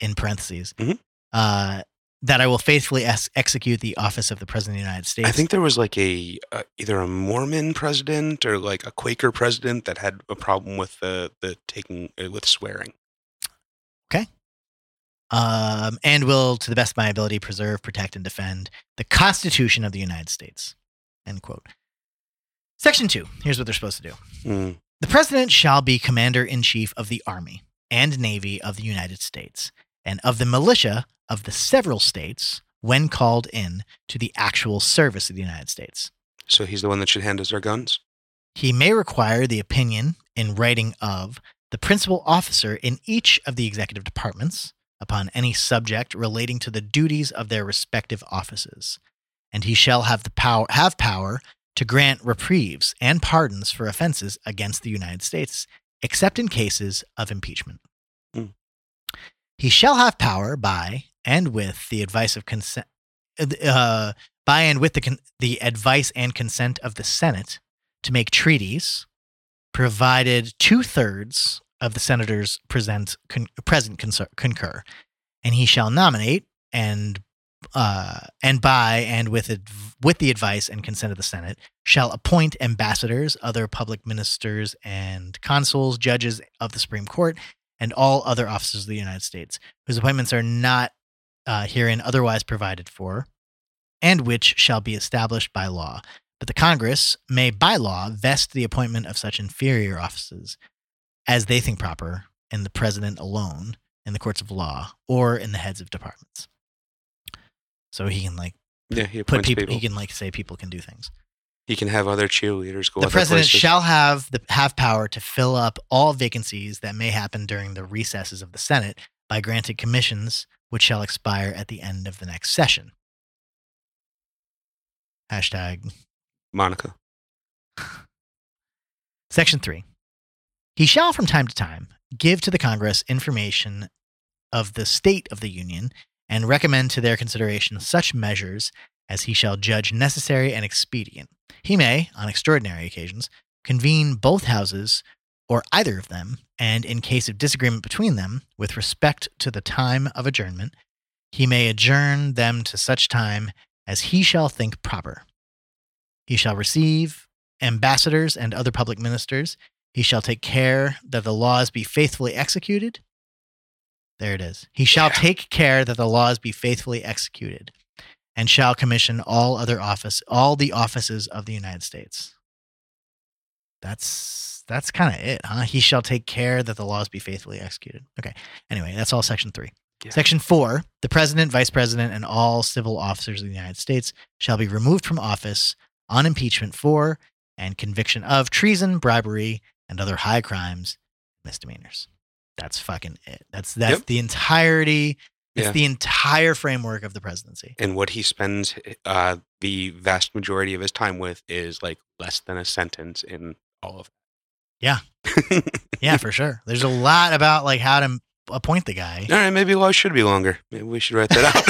in parentheses Mhm. uh, that I will faithfully ex- execute the office of the president of the United States. I think there was like a uh, either a Mormon president or like a Quaker president that had a problem with the the taking uh, with swearing. Okay. Um, and will, to the best of my ability, preserve, protect, and defend the Constitution of the United States. End quote. Section two. Here's what they're supposed to do. Mm. The president shall be commander in chief of the army and navy of the United States and of the militia of the several states when called in to the actual service of the United States. So he's the one that should hand us our guns. He may require the opinion in writing of the principal officer in each of the executive departments upon any subject relating to the duties of their respective offices. And he shall have the power have power to grant reprieves and pardons for offenses against the United States, except in cases of impeachment. Hmm. He shall have power by and with the advice of consent, uh, by and with the con- the advice and consent of the Senate to make treaties, provided two thirds of the senators present con- present concur, concur, and he shall nominate and uh, and by and with adv- with the advice and consent of the Senate shall appoint ambassadors, other public ministers and consuls, judges of the Supreme Court, and all other officers of the United States whose appointments are not uh, herein otherwise provided for, and which shall be established by law. But the Congress may, by law, vest the appointment of such inferior offices as they think proper in the president alone, in the courts of law, or in the heads of departments. So he can like Yeah, he put people, people. He can like say people can do things. He can have other cheerleaders go the president places. shall have the have power to fill up all vacancies that may happen during the recesses of the Senate by granted commissions, which shall expire at the end of the next session. Hashtag Monica. Section 3. He shall from time to time give to the Congress information of the state of the Union and recommend to their consideration such measures as he shall judge necessary and expedient. He may, on extraordinary occasions, convene both houses or either of them, and in case of disagreement between them with respect to the time of adjournment, he may adjourn them to such time as he shall think proper. He shall receive ambassadors and other public ministers. He shall take care that the laws be faithfully executed. There it is. He shall Yeah. take care that the laws be faithfully executed, and shall commission all other office, all the offices of the United States. That's that's kind of it, huh? He shall take care that the laws be faithfully executed. Okay. Anyway, that's all section three. Yeah. Section four: the president, vice president, and all civil officers of the United States shall be removed from office on impeachment for and conviction of treason, bribery, and other high crimes, misdemeanors. That's fucking it. That's that's Yep. the entirety. It's Yeah. the entire framework of the presidency. And what he spends uh, the vast majority of his time with is like less than a sentence in all of Yeah. it. Yeah, for sure. There's a lot about like how to appoint the guy. All right, maybe law should be longer. Maybe we should write that out.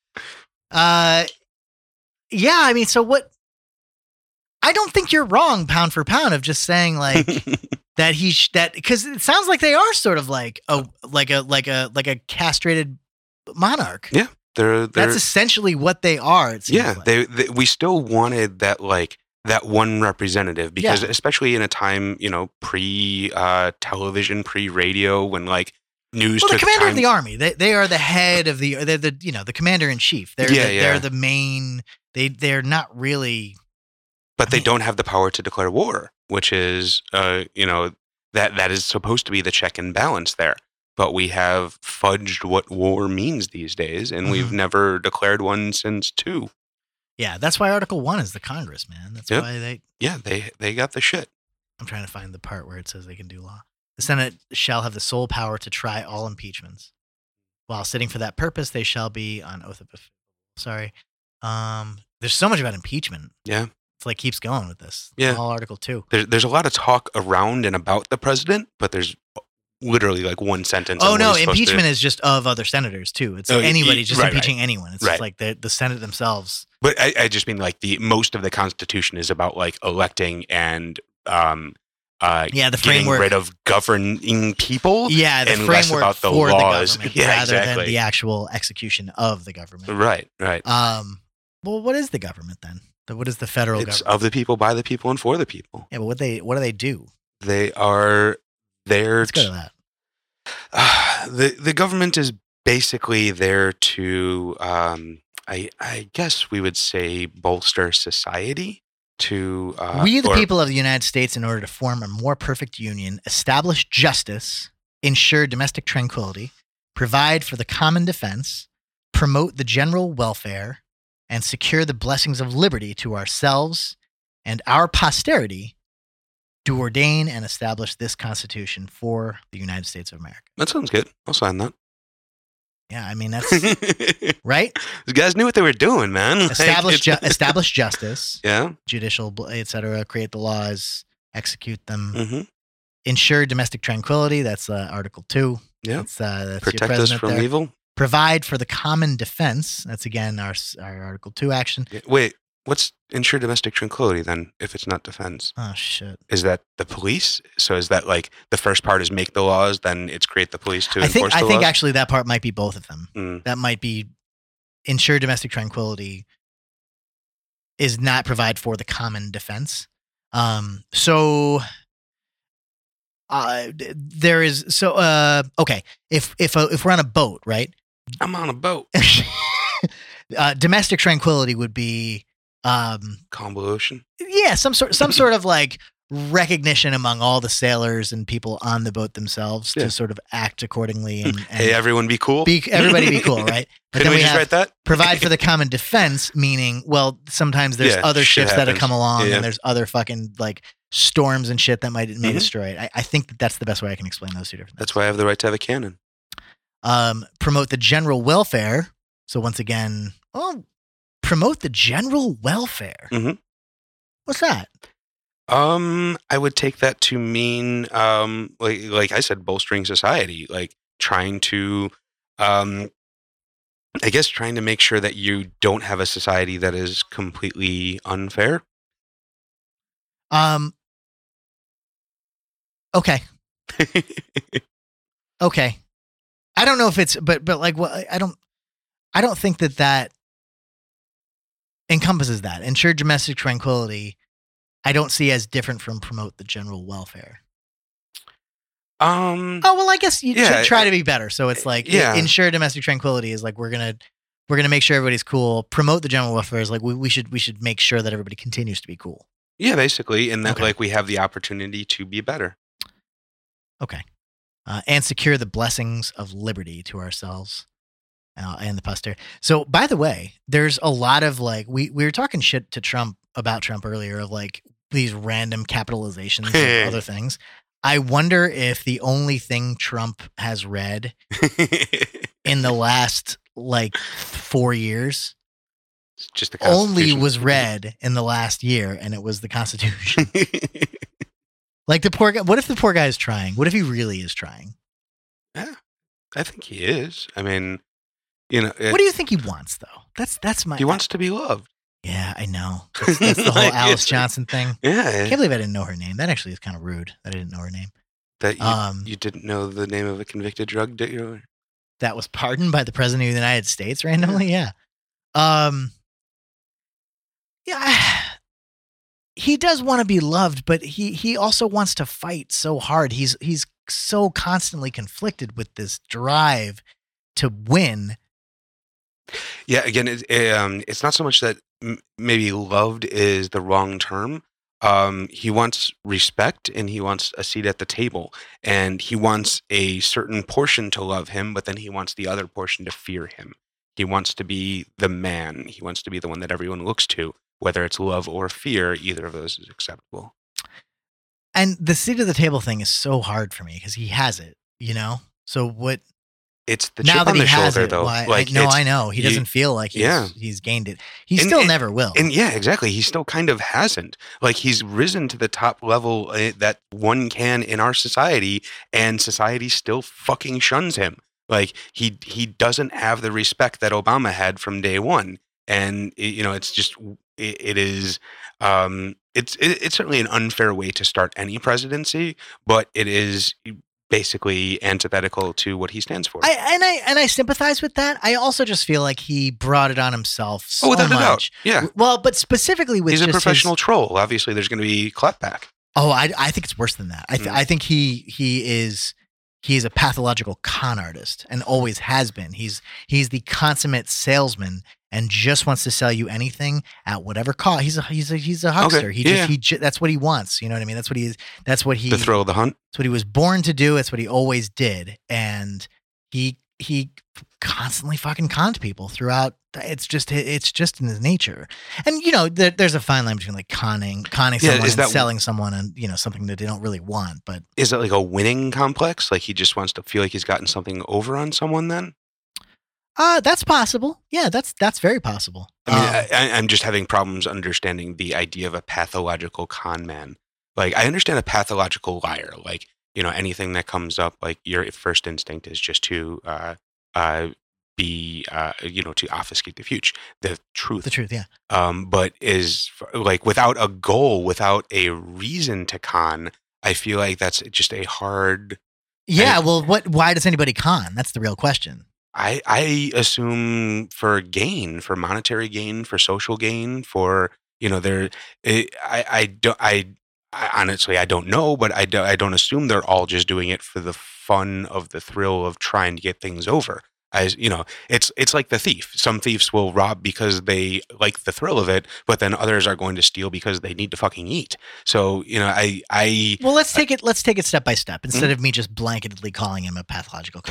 uh, yeah. I mean, so what? I don't think you're wrong, pound for pound, of just saying like that he sh- that because it sounds like they are sort of like a like a like a like a castrated monarch. They're, they're, That's essentially what they are. Yeah, like. they, they we still wanted that like that one representative because Yeah. especially in a time you know pre uh, television, pre radio, when like news well, the commander time. of the army. They they are the head of the. They're the you know the commander in chief. They're Yeah, the, yeah. they're the main. They they're not really. but they mean- don't have the power to declare war, which is uh, you know that that is supposed to be the check and balance there. But we have fudged what war means these days, and we've Mhm. never declared one since two. Yeah, that's why Article One is the Congress, man. That's Yep. why they. Yeah, they they got the shit. I'm trying to find the part where it says they can do law. The Senate shall have the sole power to try all impeachments. While sitting for that purpose, they shall be on oath of. Sorry, um, there's so much about impeachment. Yeah. it's like keeps going with this. Yeah. all Article Two. There's there's a lot of talk around and about the president, but there's literally like one sentence. Oh no, supposed to- impeachment is just of other senators too. It's Oh, anybody just right, right. impeaching anyone. It's Right. just like the the Senate themselves. But I, I just mean like the most of the Constitution is about like electing and um uh Yeah, the getting framework. rid of governing people. yeah, the framework about the for laws. the government Yeah, rather than the actual execution of the government. Right, right. Um, well, what is the government then? What is the federal It's government? of the people, by the people, and for the people. yeah, but what they what do they do? They are there. Let's go to that. the the government is basically there to, um, I I guess we would say, bolster society. To uh, we, the or- people of the United States, in order to form a more perfect union, establish justice, ensure domestic tranquility, provide for the common defense, promote the general welfare, and secure the blessings of liberty to ourselves and our posterity, do ordain and establish this Constitution for the United States of America. That sounds good. I'll sign that. Yeah, I mean that's right. These guys knew what they were doing, man. Like, Establish ju- establish justice, yeah. judicial, etc. Create the laws, execute them, hmm ensure domestic tranquility. That's uh, Article Two. Yeah. That's, uh, that's your Protect us president from there. evil. Provide for the common defense. That's again our our Article Two action. Wait, what's ensure domestic tranquility then? If it's not defense, Oh shit. is that the police? So is that like the first part is make the laws, then it's create the police to I think enforce I the think laws? actually that part might be both of them. Mm. That might be ensure domestic tranquility is not provide for the common defense. Um, so uh, there is so uh, okay if if uh, if we're on a boat, right? I'm on a boat. uh, domestic tranquility would be um, Combo Ocean. yeah some sort some sort of like recognition among all the sailors and people on the boat themselves Yeah. to sort of act accordingly and, and Hey, everyone, be cool. be everybody be cool, right? But Couldn't then we we just write that? provide for the common defense, meaning, well, sometimes there's Yeah, other ships that have come along Yeah. and there's other fucking like storms and shit that might may Mhm. destroy it. I, I think that that's the best way I can explain those two different That's things. why I have the right to have a cannon. Um, promote the general welfare. So once again, oh, promote the general welfare. Mhm. What's that? Um, I would take that to mean, um, like like I said, bolstering society, like trying to, um, I guess trying to make sure that you don't have a society that is completely unfair. Um, okay, okay. I don't know if it's, but but like, what I don't, I don't think that that encompasses that. Ensure domestic tranquility. I don't see as different from promote the general welfare. um, Oh well, I guess you Yeah, should try to be better. So it's like yeah. ensure domestic tranquility is like we're gonna we're gonna make sure everybody's cool. Promote the general welfare is like we, we should we should make sure that everybody continues to be cool. yeah, basically, and that Okay. like we have the opportunity to be better. Okay. Uh, and secure the blessings of liberty to ourselves uh, and the posterity. So, by the way, there's a lot of like, we, we were talking shit to Trump about Trump earlier of like these random capitalizations and other things. I wonder if the only thing Trump has read in the last like four years Just the only was read in the last year, and it was the Constitution. like the poor guy. What if the poor guy is trying? What if he really is trying? Yeah, I think he is. I mean, you know, What do you think he wants, though? That's that's my. he wants to be loved. Yeah, I know. That's, that's the whole Alice Johnson thing. Yeah, I can't believe I didn't know her name. That actually is kind of rude that I didn't know her name. that you, Um, you didn't know the name of a convicted drug dealer. that was pardoned by the president of the United States randomly. Yeah. Um. Yeah. He does want to be loved, but he he also wants to fight so hard. He's he's so constantly conflicted with this drive to win. Yeah, again, it, um, it's not so much that m- maybe loved is the wrong term. Um, he wants respect and he wants a seat at the table, and he wants a certain portion to love him, but then he wants the other portion to fear him. He wants to be the man. He wants to be the one that everyone looks to, whether it's love or fear. Either of those is acceptable. And the seat at the table thing is so hard for me because he has it, you know. So what It's the now chip that on he the has shoulder, it? though. why- like no, I know he doesn't feel like he's, Yeah. he's gained it. He And- still and- never will. And yeah, exactly. He still kind of hasn't. Like he's risen to the top level uh, that one can in our society, and society still fucking shuns him. Like he he doesn't have the respect that Obama had from day one, and it, you know it's just it, it is um it's it's certainly an unfair way to start any presidency, but it is basically antithetical to what he stands for. I and I and I sympathize with that. I also just feel like he brought it on himself so oh, without a doubt, much. yeah. Well, but specifically with He's a just his- professional troll. Obviously, there's going to be clapback. oh, I I think it's worse than that. I th- Mm. I think he he is he is a pathological con artist and always has been. He's he's the consummate salesman and just wants to sell you anything at whatever cost. He's a he's a he's a huckster. He yeah. just he ju- that's what he wants. You know what I mean? That's what he is. That's what he The thrill of the hunt. It's what he was born to do. It's what he always did, and he he constantly fucking conned people throughout. It's just it's just in his nature, and you know there, there's a fine line between like conning conning Yeah, someone is and that- selling someone and you know something that they don't really want. But is it like a winning complex? Like he just wants to feel like he's gotten something over on someone then? Uh, that's possible. Yeah, that's that's very possible. I mean, Um, I, I'm just having problems understanding the idea of a pathological con man. Like, I understand a pathological liar. Like, you know, anything that comes up, like your first instinct is just to uh, uh, be, uh, you know, to obfuscate the future, the truth. the truth, yeah. um, but is like without a goal, without a reason to con. I feel like that's just a hard. Yeah, well, what? Why does anybody con? That's the real question. I I assume for gain, for monetary gain, for social gain, for you know, there. It, I I don't I, I honestly I don't know, but I don't I don't assume they're all just doing it for the fun of the thrill of trying to get things over. As you know, it's it's like the thief. Some thieves will rob because they like the thrill of it, but then others are going to steal because they need to fucking eat. So you know, I I Well, let's take it. Let's take it step by step Mm-hmm. instead of me just blanketly calling him a pathological.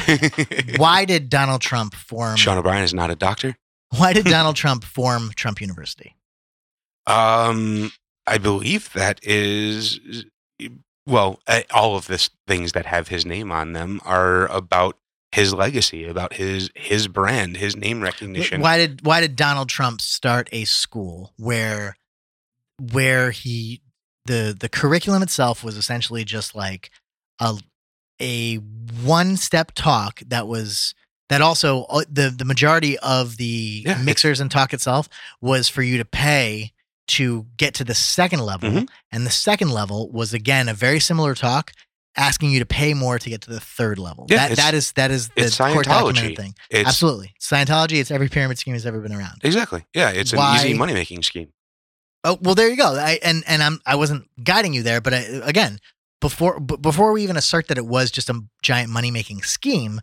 why did Donald Trump form? Sean O'Brien is not a doctor. Why did Donald Trump form Trump University? Um, I believe that is well, uh, all of this things that have his name on them are about his legacy, about his his brand, his name recognition. Why did Why did Donald Trump start a school where where he the the curriculum itself was essentially just like a a one step talk that was that also uh, the the majority of the Yeah, mixers and talk itself was for you to pay to get to the second level Mhm. and the second level was again a very similar talk asking you to pay more to get to the third level Yeah, that that is that is the it's Scientology. thing It's absolutely scientology it's every pyramid scheme that's ever been around exactly yeah, it's an easy money making scheme. Oh well, there you go. I, and and I'm I wasn't guiding you there, but I, again, before b- before we even assert that it was just a giant money making scheme,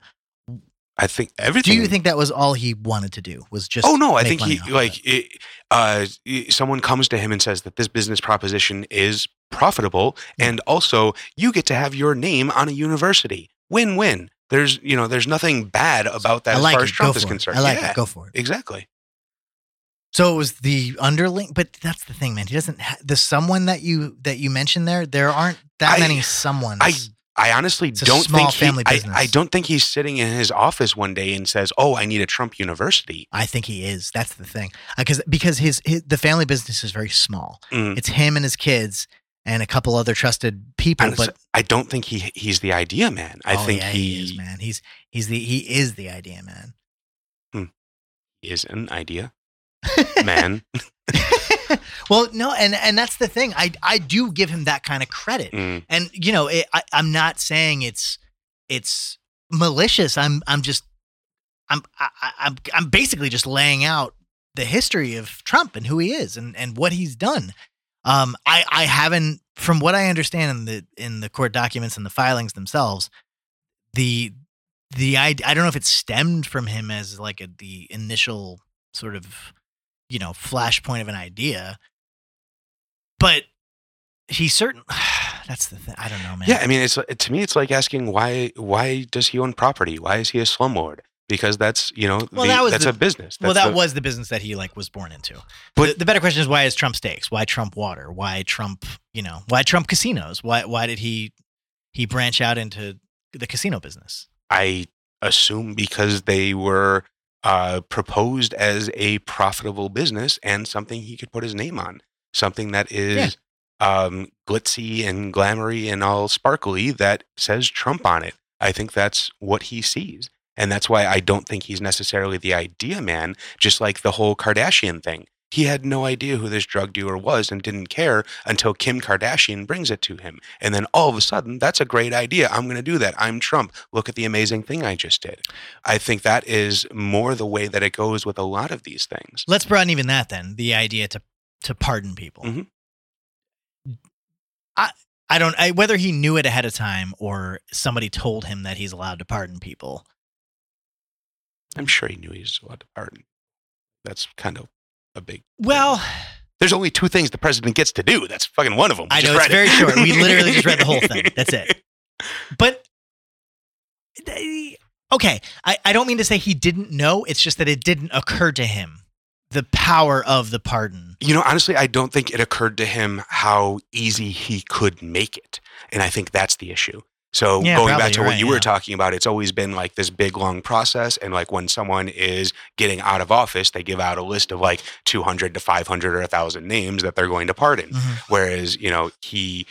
I think everything. do you think that was all he wanted to do? Was just Oh no, I think he like it? it, uh, someone comes to him and says that this business proposition is profitable, and also you get to have your name on a university. Win win. There's you know there's nothing bad about that I as far it. as Trump is it. concerned. I like yeah, it. Go for it. exactly. So it was the underling, but that's the thing, man. He doesn't. Ha- the someone that you that you mentioned there, there aren't that I- many someones. I I honestly It's don't think he- I. I don't think he's sitting in his office one day and says, "Oh, I need a Trump University." I think he is. That's the thing, because because his, his the family business is very small. Mm. It's him and his kids and a couple other trusted people, And but I don't think he he's the idea man. I oh, think yeah, he, is, man. He's he's the he is the idea, man. is an idea man. well, no, and and that's the thing. I I do give him that kind of credit, Mm. and you know, it, I, I'm not saying it's it's malicious. I'm I'm just I'm I, I'm I'm basically just laying out the history of Trump and who he is and and what he's done. Um, I I haven't, from what I understand in the in the court documents and the filings themselves, the the I I don't know if it stemmed from him as like a the initial sort of you know flashpoint of an idea, but he certain that's the thing. I don't know, man. Yeah, I mean, it's to me, it's like asking why why does he own property? Why is he a slumlord? Because that's you know Well, the- that was that's the- a business. well, that the- was the business that he like was born into. But- the, the better question is why is Trump steaks? Why Trump water? Why Trump? You know, why Trump casinos? Why why did he he branch out into the casino business? I assume because they were uh, proposed as a profitable business and something he could put his name on, something that is um, glitzy and glamoury and all sparkly that says Trump on it. I think that's what he sees. And that's why I don't think he's necessarily the idea man, just like the whole Kardashian thing. He had no idea who this drug dealer was and didn't care until Kim Kardashian brings it to him. And then all of a sudden, that's a great idea. I'm going to do that. I'm Trump. Look at the amazing thing I just did. I think that is more the way that it goes with a lot of these things. Let's broaden even that then. The idea to to pardon people. Mhm. I I don't I, whether he knew it ahead of time or somebody told him that he's allowed to pardon people. I'm sure he knew he was allowed to pardon. That's kind of a big. Well, There's only two things the president gets to do. That's fucking one of them. I know, it's read it. very short. We literally just read the whole thing. That's it. but okay, I, I don't mean to say he didn't know. It's just that it didn't occur to him the power of the pardon. You know, honestly, I don't think it occurred to him how easy he could make it. And I think that's the issue. So Yeah, going probably, back to what right, you were talking about, it's always been like this big long process. And like when someone is getting out of office, they give out a list of like 200 to 500 or 1,000 names that they're going to pardon. Mhm. Whereas, you know, he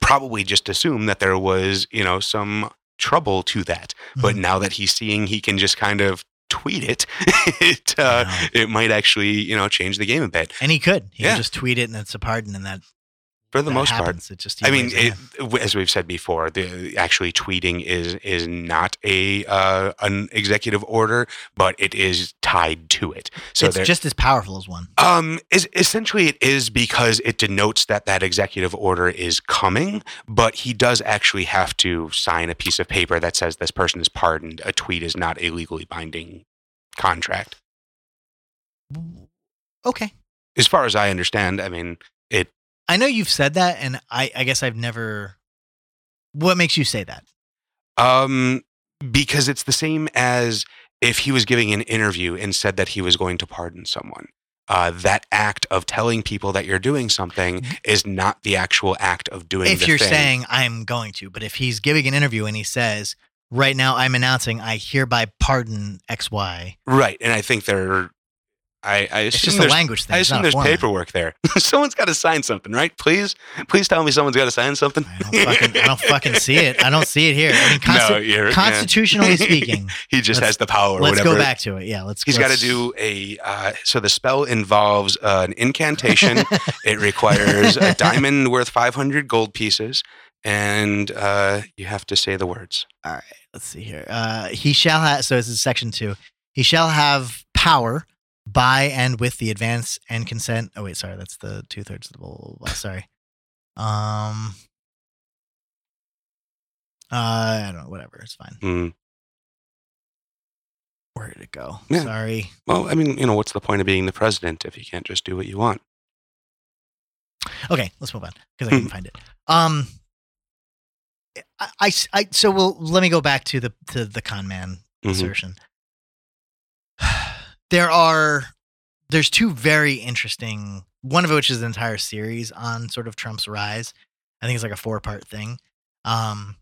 probably just assumed that there was, you know, some trouble to that. But Mhm. now that he's seeing he can just kind of tweet it, it, uh, it might actually, you know, change the game a bit and he could. He Yeah. could just tweet it and it's a pardon, and that for the most part. It just. I mean, it as we've said before, the actually tweeting is is not a uh, an executive order, but it is tied to it. So it's just as powerful as one. um, is essentially it is because it denotes that that executive order is coming, but he does actually have to sign a piece of paper that says this person is pardoned. A tweet is not a legally binding contract, Okay. as far as I understand. I mean, I know you've said that, and I, I guess I've never. What makes you say that? Um, because it's the same as if he was giving an interview and said that he was going to pardon someone. Uh, that act of telling people that you're doing something is not the actual act of doing. Mm-hmm. if you're thing. saying I'm going to, but if he's giving an interview and he says, "Right now, I'm announcing I hereby pardon X Y," right, and I think there, I, I it's just a language thing. I assume there's format. paperwork there. someone's got to sign something, right? Please, please tell me someone's got to sign something. I don't fucking, I don't fucking see it. I don't see it here. I mean, consti- no, you're, yeah. constitutionally speaking, he just has the power. let's whatever. go back to it. Yeah, let's. Go. He's got to do a. Uh, so the spell involves uh, an incantation. it requires a diamond worth 500 gold pieces, and uh, you have to say the words. All right. Let's see here. Uh, he shall have. So this is section two. He shall have power by and with the advance and consent. Oh wait, sorry, that's the two thirds of the. Blah, blah, blah, sorry. Um. Uh, I don't know. Whatever. It's fine. Hmm. Where did it go? Yeah. Sorry. Well, I mean, you know, what's the point of being the president if you can't just do what you want? Okay, let's move on because I couldn't find it. Um. I, I, I- so we'll let me go back to the to the con man Mhm. assertion. There are there's two very interesting one of which is an entire series on sort of Trump's rise. I think it's like a four part thing. Um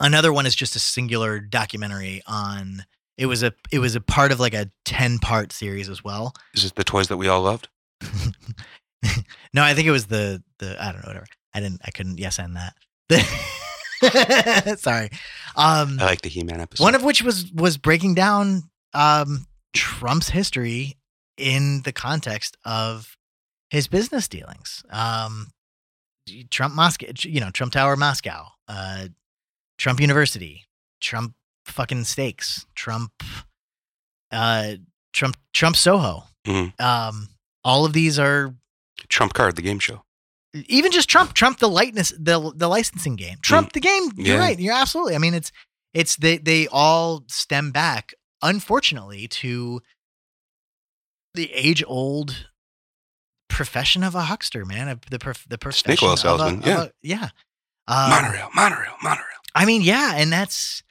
another one is just a singular documentary on it was a it was a part of like a 10 part series as well. Is it the toys that we all loved? no, I think it was the the I don't know whatever. I didn't I couldn't yes and that. Sorry. Um I like the He-Man episode. one of which was was breaking down um, Trump's history in the context of his business dealings. Um, Trump Moscow, you know, Trump Tower Moscow, uh, Trump University, Trump fucking steaks, Trump, uh, Trump Trump Soho. Mhm. Um, all of these are Trump Card, the game show. even just Trump, Trump the lightness, the the licensing game, Trump the game. You're Yeah. right. You're absolutely. I mean, it's it's they they all stem back, unfortunately, to the age old profession of a huckster, man. Of the prof, the profession oil of a- yeah. a- yeah. Um, monorail, monorail, monorail. I mean, yeah, and that's.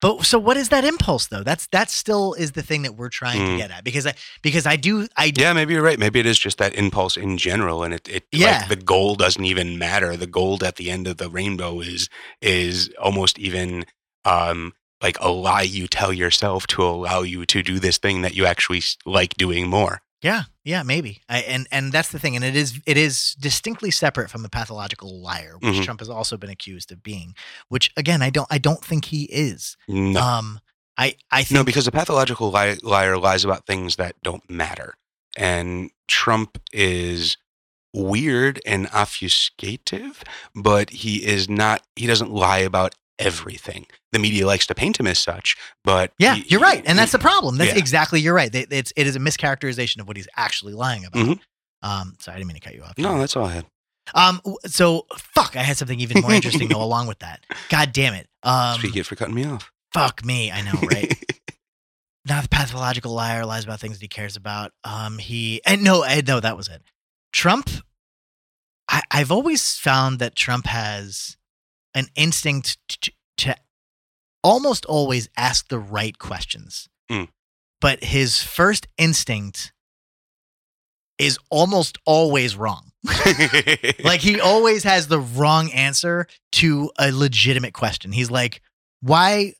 But so, what is that impulse though? That's that still is the thing that we're trying to Mm. get at because I because I do I do, Yeah, maybe you're right. Maybe it is just that impulse in general, and it, it Yeah. like the goal doesn't even matter. The gold at the end of the rainbow is is almost even um like a lie you tell yourself to allow you to do this thing that you actually like doing more. Yeah, yeah, maybe. I, and and that's the thing, and it is it is distinctly separate from a pathological liar, which Mhm. Trump has also been accused of being. Which again, I don't I don't think he is. No, Um, I I think no, because a pathological li- liar lies about things that don't matter, and Trump is weird and obfuscative, but he is not. He doesn't lie about everything. The media likes to paint him as such, but yeah, he- you're right, and that's the problem. That's Yeah. exactly you're right. It's it is a mischaracterization of what he's actually lying about. Mhm. Um, sorry, I didn't mean to cut you off. no. That's all I had. Um, so fuck, I had something even more interesting to go along with that. God damn it. Um, Speak it for cutting me off. fuck me, I know, right? not the pathological liar lies about things that he cares about um he and no I, no that was it trump I, i've always found that trump has an instinct to, to almost always ask the right questions Mm. but his first instinct is almost always wrong Like he always has the wrong answer to a legitimate question. He's like, "Why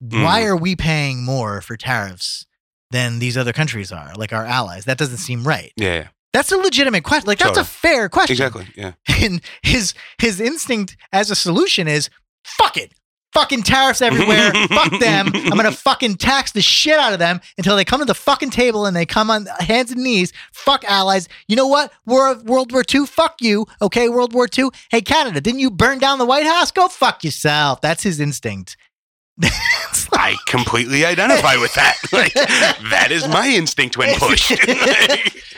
why Mm. are we paying more for tariffs than these other countries are, like our allies? That doesn't seem right." yeah, That's a legitimate question. Like that's a fair question. exactly. Yeah. And his his instinct as a solution is fuck it. Fucking tariffs everywhere. fuck them. I'm gonna fucking tax the shit out of them until they come to the fucking table and they come on hands and knees. Fuck allies. You know what? War World War II. Fuck you. Okay, World War II. Hey Canada, didn't you burn down the White House? Go fuck yourself. That's his instinct. Like- I completely identify with that. Like, that is my instinct when pushed.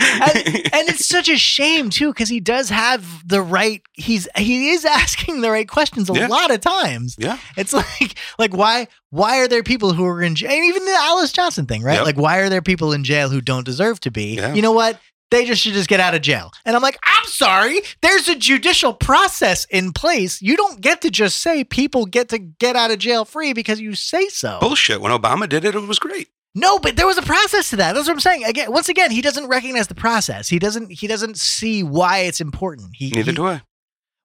and, and it's such a shame too because he does have the right he's he is asking the right questions a Yeah. lot of times yeah. it's like like why why are there people who are in jail and even the alice johnson thing right Yep. like why are there people in jail who don't deserve to be Yeah. you know what they just should just get out of jail and i'm like i'm sorry there's a judicial process in place you don't get to just say people get to get out of jail free because you say so Bullshit. When Obama did it, it was great. no, but there was a process to that. That's what I'm saying. Again, once again, he doesn't recognize the process. He doesn't. He doesn't see why it's important. He, Neither he- do I.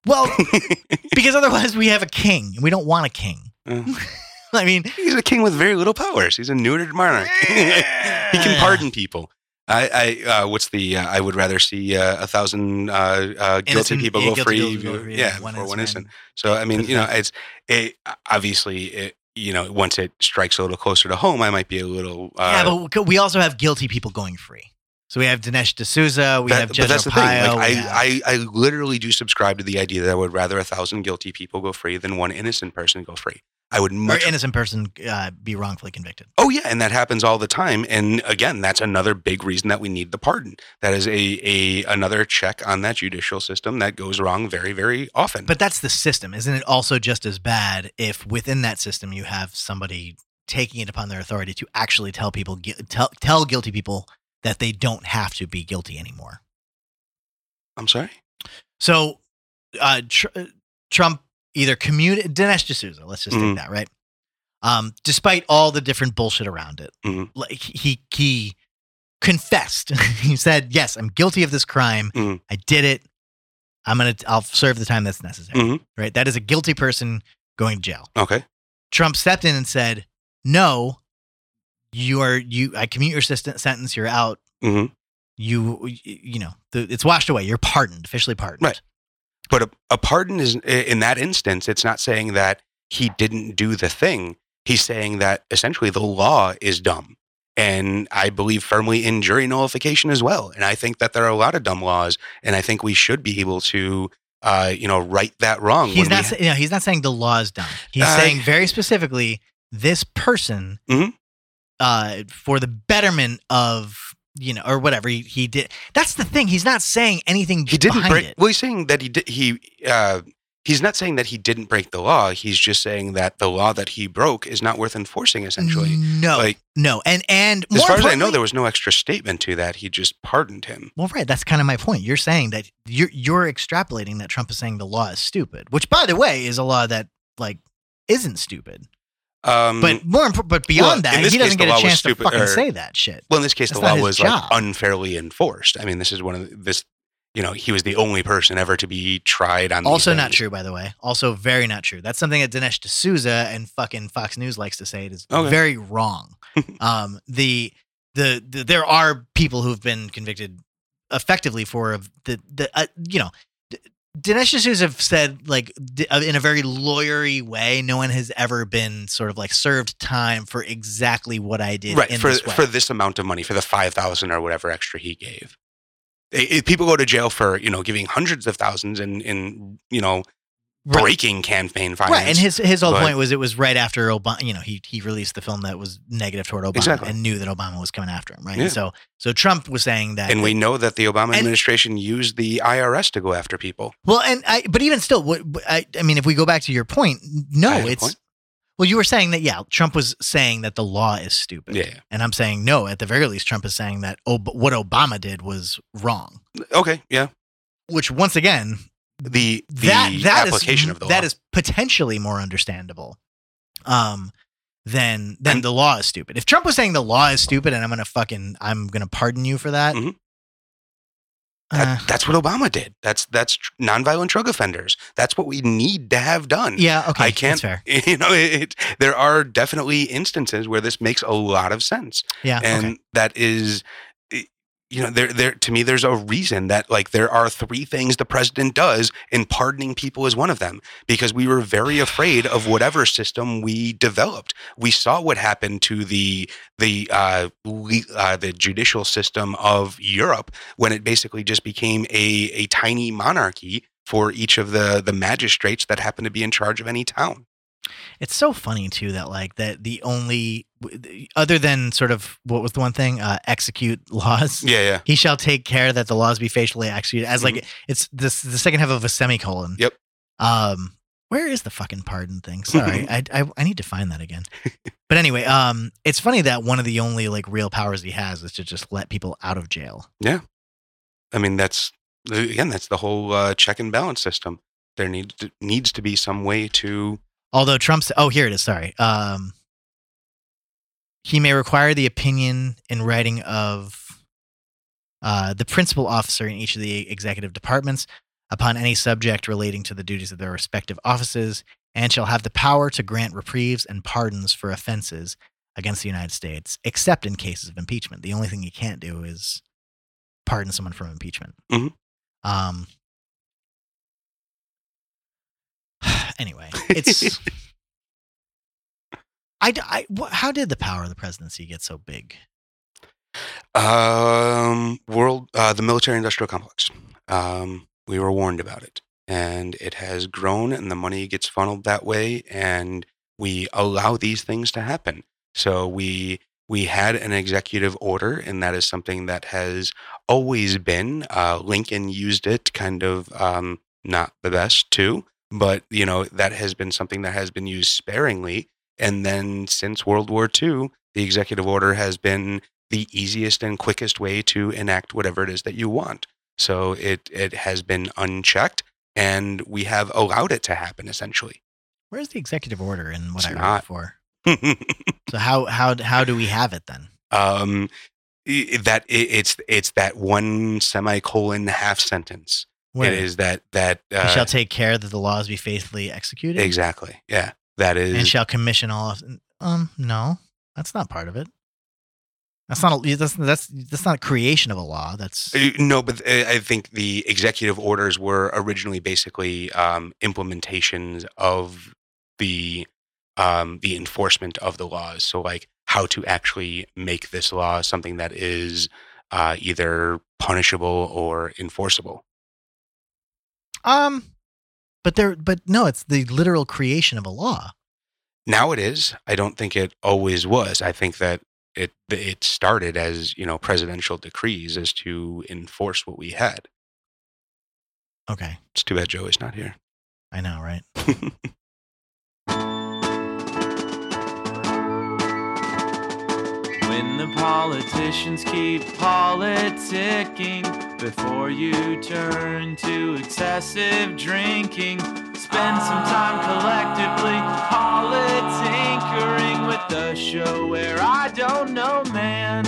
Well, because otherwise we have a king, and we don't want a king. Uh, I mean, He's a king with very little powers. He's a neutered monarch. he can pardon people. I, I uh, what's the? Uh, I would rather see uh, a thousand uh, uh, guilty Innocent- people go guilty free. people go free, yeah, one for one innocent innocent. So I mean, you know, it's it obviously it, you know once it strikes a little closer to home, I might be a little. Uh, yeah, but we also have guilty people going free. So we have Dinesh D'Souza. We that- have but Judge that's the thing. Like, I, have- I, I literally do subscribe to the idea that I would rather a thousand guilty people go free than one innocent person go free. I would or much innocent person uh, be wrongfully convicted. Oh yeah, and that happens all the time. And again, that's another big reason that we need the pardon. That is a a another check on that judicial system that goes wrong very very often. But that's the system, isn't it? Also, just as bad if within that system you have somebody taking it upon their authority to actually tell people tell tell guilty people that they don't have to be guilty anymore. I'm sorry. So, uh, tr- uh, Trump either commuted Dinesh D'Souza. Let's just Mhm. take that right. Um, despite all the different bullshit around it, Mhm. like he he confessed. he said, "Yes, I'm guilty of this crime. Mhm. I did it. I'm gonna. I'll serve the time that's necessary." Mhm. Right. That is a guilty person going to jail. Okay. Trump stepped in and said, "No, you are you. I commute your sentence. You're out. hmm You you know the, it's washed away. You're pardoned, officially pardoned." Right. But a, a pardon is in that instance. It's not saying that he didn't do the thing. He's saying that essentially the law is dumb. And I believe firmly in jury nullification as well. And I think that there are a lot of dumb laws, and I think we should be able to, uh, you know, right that wrong. He's not. ha- you know, he's not saying the law is done. He's Uh, saying very specifically this person, Mhm. uh, for the betterment of you know or whatever he, he did. That's the thing. He's not saying anything. he didn't behind break. it. Well, he's saying that he did. He uh, he's not saying that he didn't break the law. He's just saying that the law that he broke is not worth enforcing. Essentially, no, like no, and and as more far as I know, there was no extra statement to that. He just pardoned him. Well, right. That's kind of my point. You're saying that you're you're extrapolating that Trump is saying the law is stupid, which, by the way, is a law that like isn't stupid. Um, But more, imp- but beyond well, that, he doesn't get a chance stupid, to fucking or- say that shit. well, in this case, that's the law was job. like unfairly enforced. I mean, this is one of the, this. You know, he was the only person ever to be tried on. Also not true, by the way. Also very not true. That's something that Dinesh D'Souza and fucking Fox News likes to say. It is Okay. very wrong. um, the, the the there are people who've been convicted effectively for the the uh, you know. Dinesh D'Souza have said like uh, in a very lawyery way, no one has ever been sort of like served time for exactly what I did right in for this for this amount of money for the five thousand or whatever extra he gave. People go to jail for you know giving hundreds of thousands in in you know Right. breaking campaign finance. Right, and his his whole but- point was it was right after Obama. You know, he he released the film that was negative toward Obama Exactly. and knew that Obama was coming after him. Right, Yeah. so so Trump was saying that, and we know that the Obama And- administration used the IRS to go after people. well, and I but even still, what I I mean, if we go back to your point, no, I had a it's point. well, you were saying that yeah, Trump was saying that the law is stupid. Yeah. and I'm saying no. At the very least, Trump is saying that oh, what Obama did was wrong. Okay. Yeah. Which once again, The the that that is application of the that law. is potentially more understandable um than than the law is stupid if trump was saying the law is stupid and i'm gonna fucking i'm gonna pardon you for that Mhm. That- Uh, that's what Obama did. That's that's tr- nonviolent drug offenders. That's what we need to have done. yeah, okay, I can't. That's fair. You know, it, there are definitely instances where this makes a lot of sense, Yeah, and okay. that is, you know, there there to me, there's a reason that like there are three things the president does, and pardoning people is one of them because we were very afraid of whatever system we developed. We saw what happened to the the uh, le- uh, the judicial system of Europe when it basically just became a a tiny monarchy for each of the the magistrates that happened to be in charge of any town. It's so funny too that like that the only other than sort of what was the one thing uh, execute laws. Yeah, yeah. He shall take care that the laws be facially executed as like it's this the second half of a semicolon. Mm-hmm. Yep. Um, where is the fucking pardon thing? Sorry, I, I I need to find that again. But anyway, um, it's funny that one of the only like real powers he has is to just let people out of jail. Yeah, I mean, that's again, that's the whole uh, check and balance system. There needs to, needs to be some way to. Although Trump's oh here it is. Sorry. Um, he may require the opinion in writing of uh, the principal officer in each of the executive departments upon any subject relating to the duties of their respective offices, and shall have the power to grant reprieves and pardons for offenses against the United States, except in cases of impeachment. The only thing he can't do is pardon someone from impeachment. Mhm. Um. Anyway, it's. I, I- how did the power of the presidency get so big? Um, world, uh, the military-industrial complex. Um, we were warned about it, and it has grown, and the money gets funneled that way, and we allow these things to happen. So we we had an executive order, and that is something that has always been. Uh, Lincoln used it, kind of um, not the best too, but you know that has been something that has been used sparingly. And then since World War II, the executive order has been the easiest and quickest way to enact whatever it is that you want. So it it has been unchecked, and we have allowed it to happen essentially. Where's the executive order in what It's I read not. before? So how how how do we have it then? um, that it's it's that one semicolon half sentence. Where It is that that he uh, shall take care that the laws be faithfully executed, exactly yeah that is and shall commission all. Of, um, no, that's not part of it. That's not a, that's that's that's not a creation of a law. That's Uh, No, but uh, I think the executive orders were originally basically um, implementations of the um, the enforcement of the laws. So, like how to actually make this law something that is uh, either punishable or enforceable. Um, but there but no, it's the literal creation of a law. Now it is. I don't think it always was. I think that it it started as you know presidential decrees as to enforce what we had. Okay, It's too bad Joey's not here. I know, right? When the politicians keep politicking before you turn to excessive drinking, spend some time collectively politinkering with the show where I don't know, man.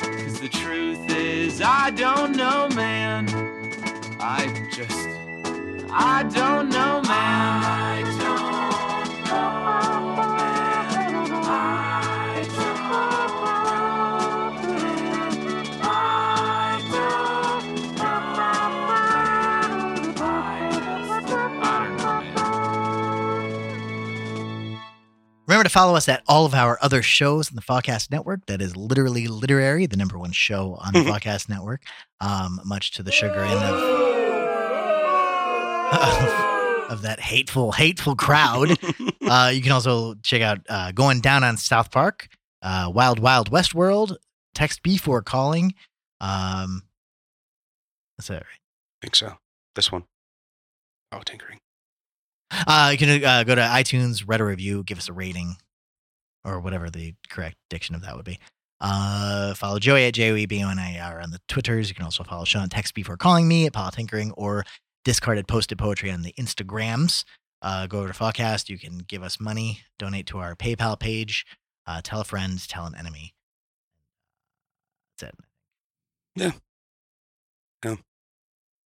Cause the truth is, I don't know, man. I just, I don't know, man. Remember to follow us at all of our other shows in the Podcast Network. That is literally literary, the number one show on the Podcast Network. Um, much to the chagrin of of, of that hateful, hateful crowd. Uh, you can also check out uh, Going Down on South Park, uh, Wild Wild West World, Text Before Calling. Um, that's it. Right? I think so. This one. Oh, tinkering. Uh, you can uh, go to iTunes, read a review, give us a rating, or whatever the correct diction of that would be. Uh, follow Joey at J O E B O N I E R on the Twitters. You can also follow Sean Text Before Calling Me at Paul Tinkering or Discarded Posted Poetry on the Instagrams. Uh, go over to Fallcast. You can give us money, donate to our PayPal page, uh, tell a friend, tell an enemy. That's it. Yeah.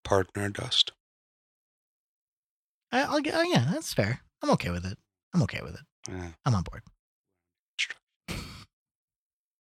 Pardon our dust. I, I'll get. Oh, yeah, that's fair. I'm okay with it. I'm okay with it. Yeah. I'm on board.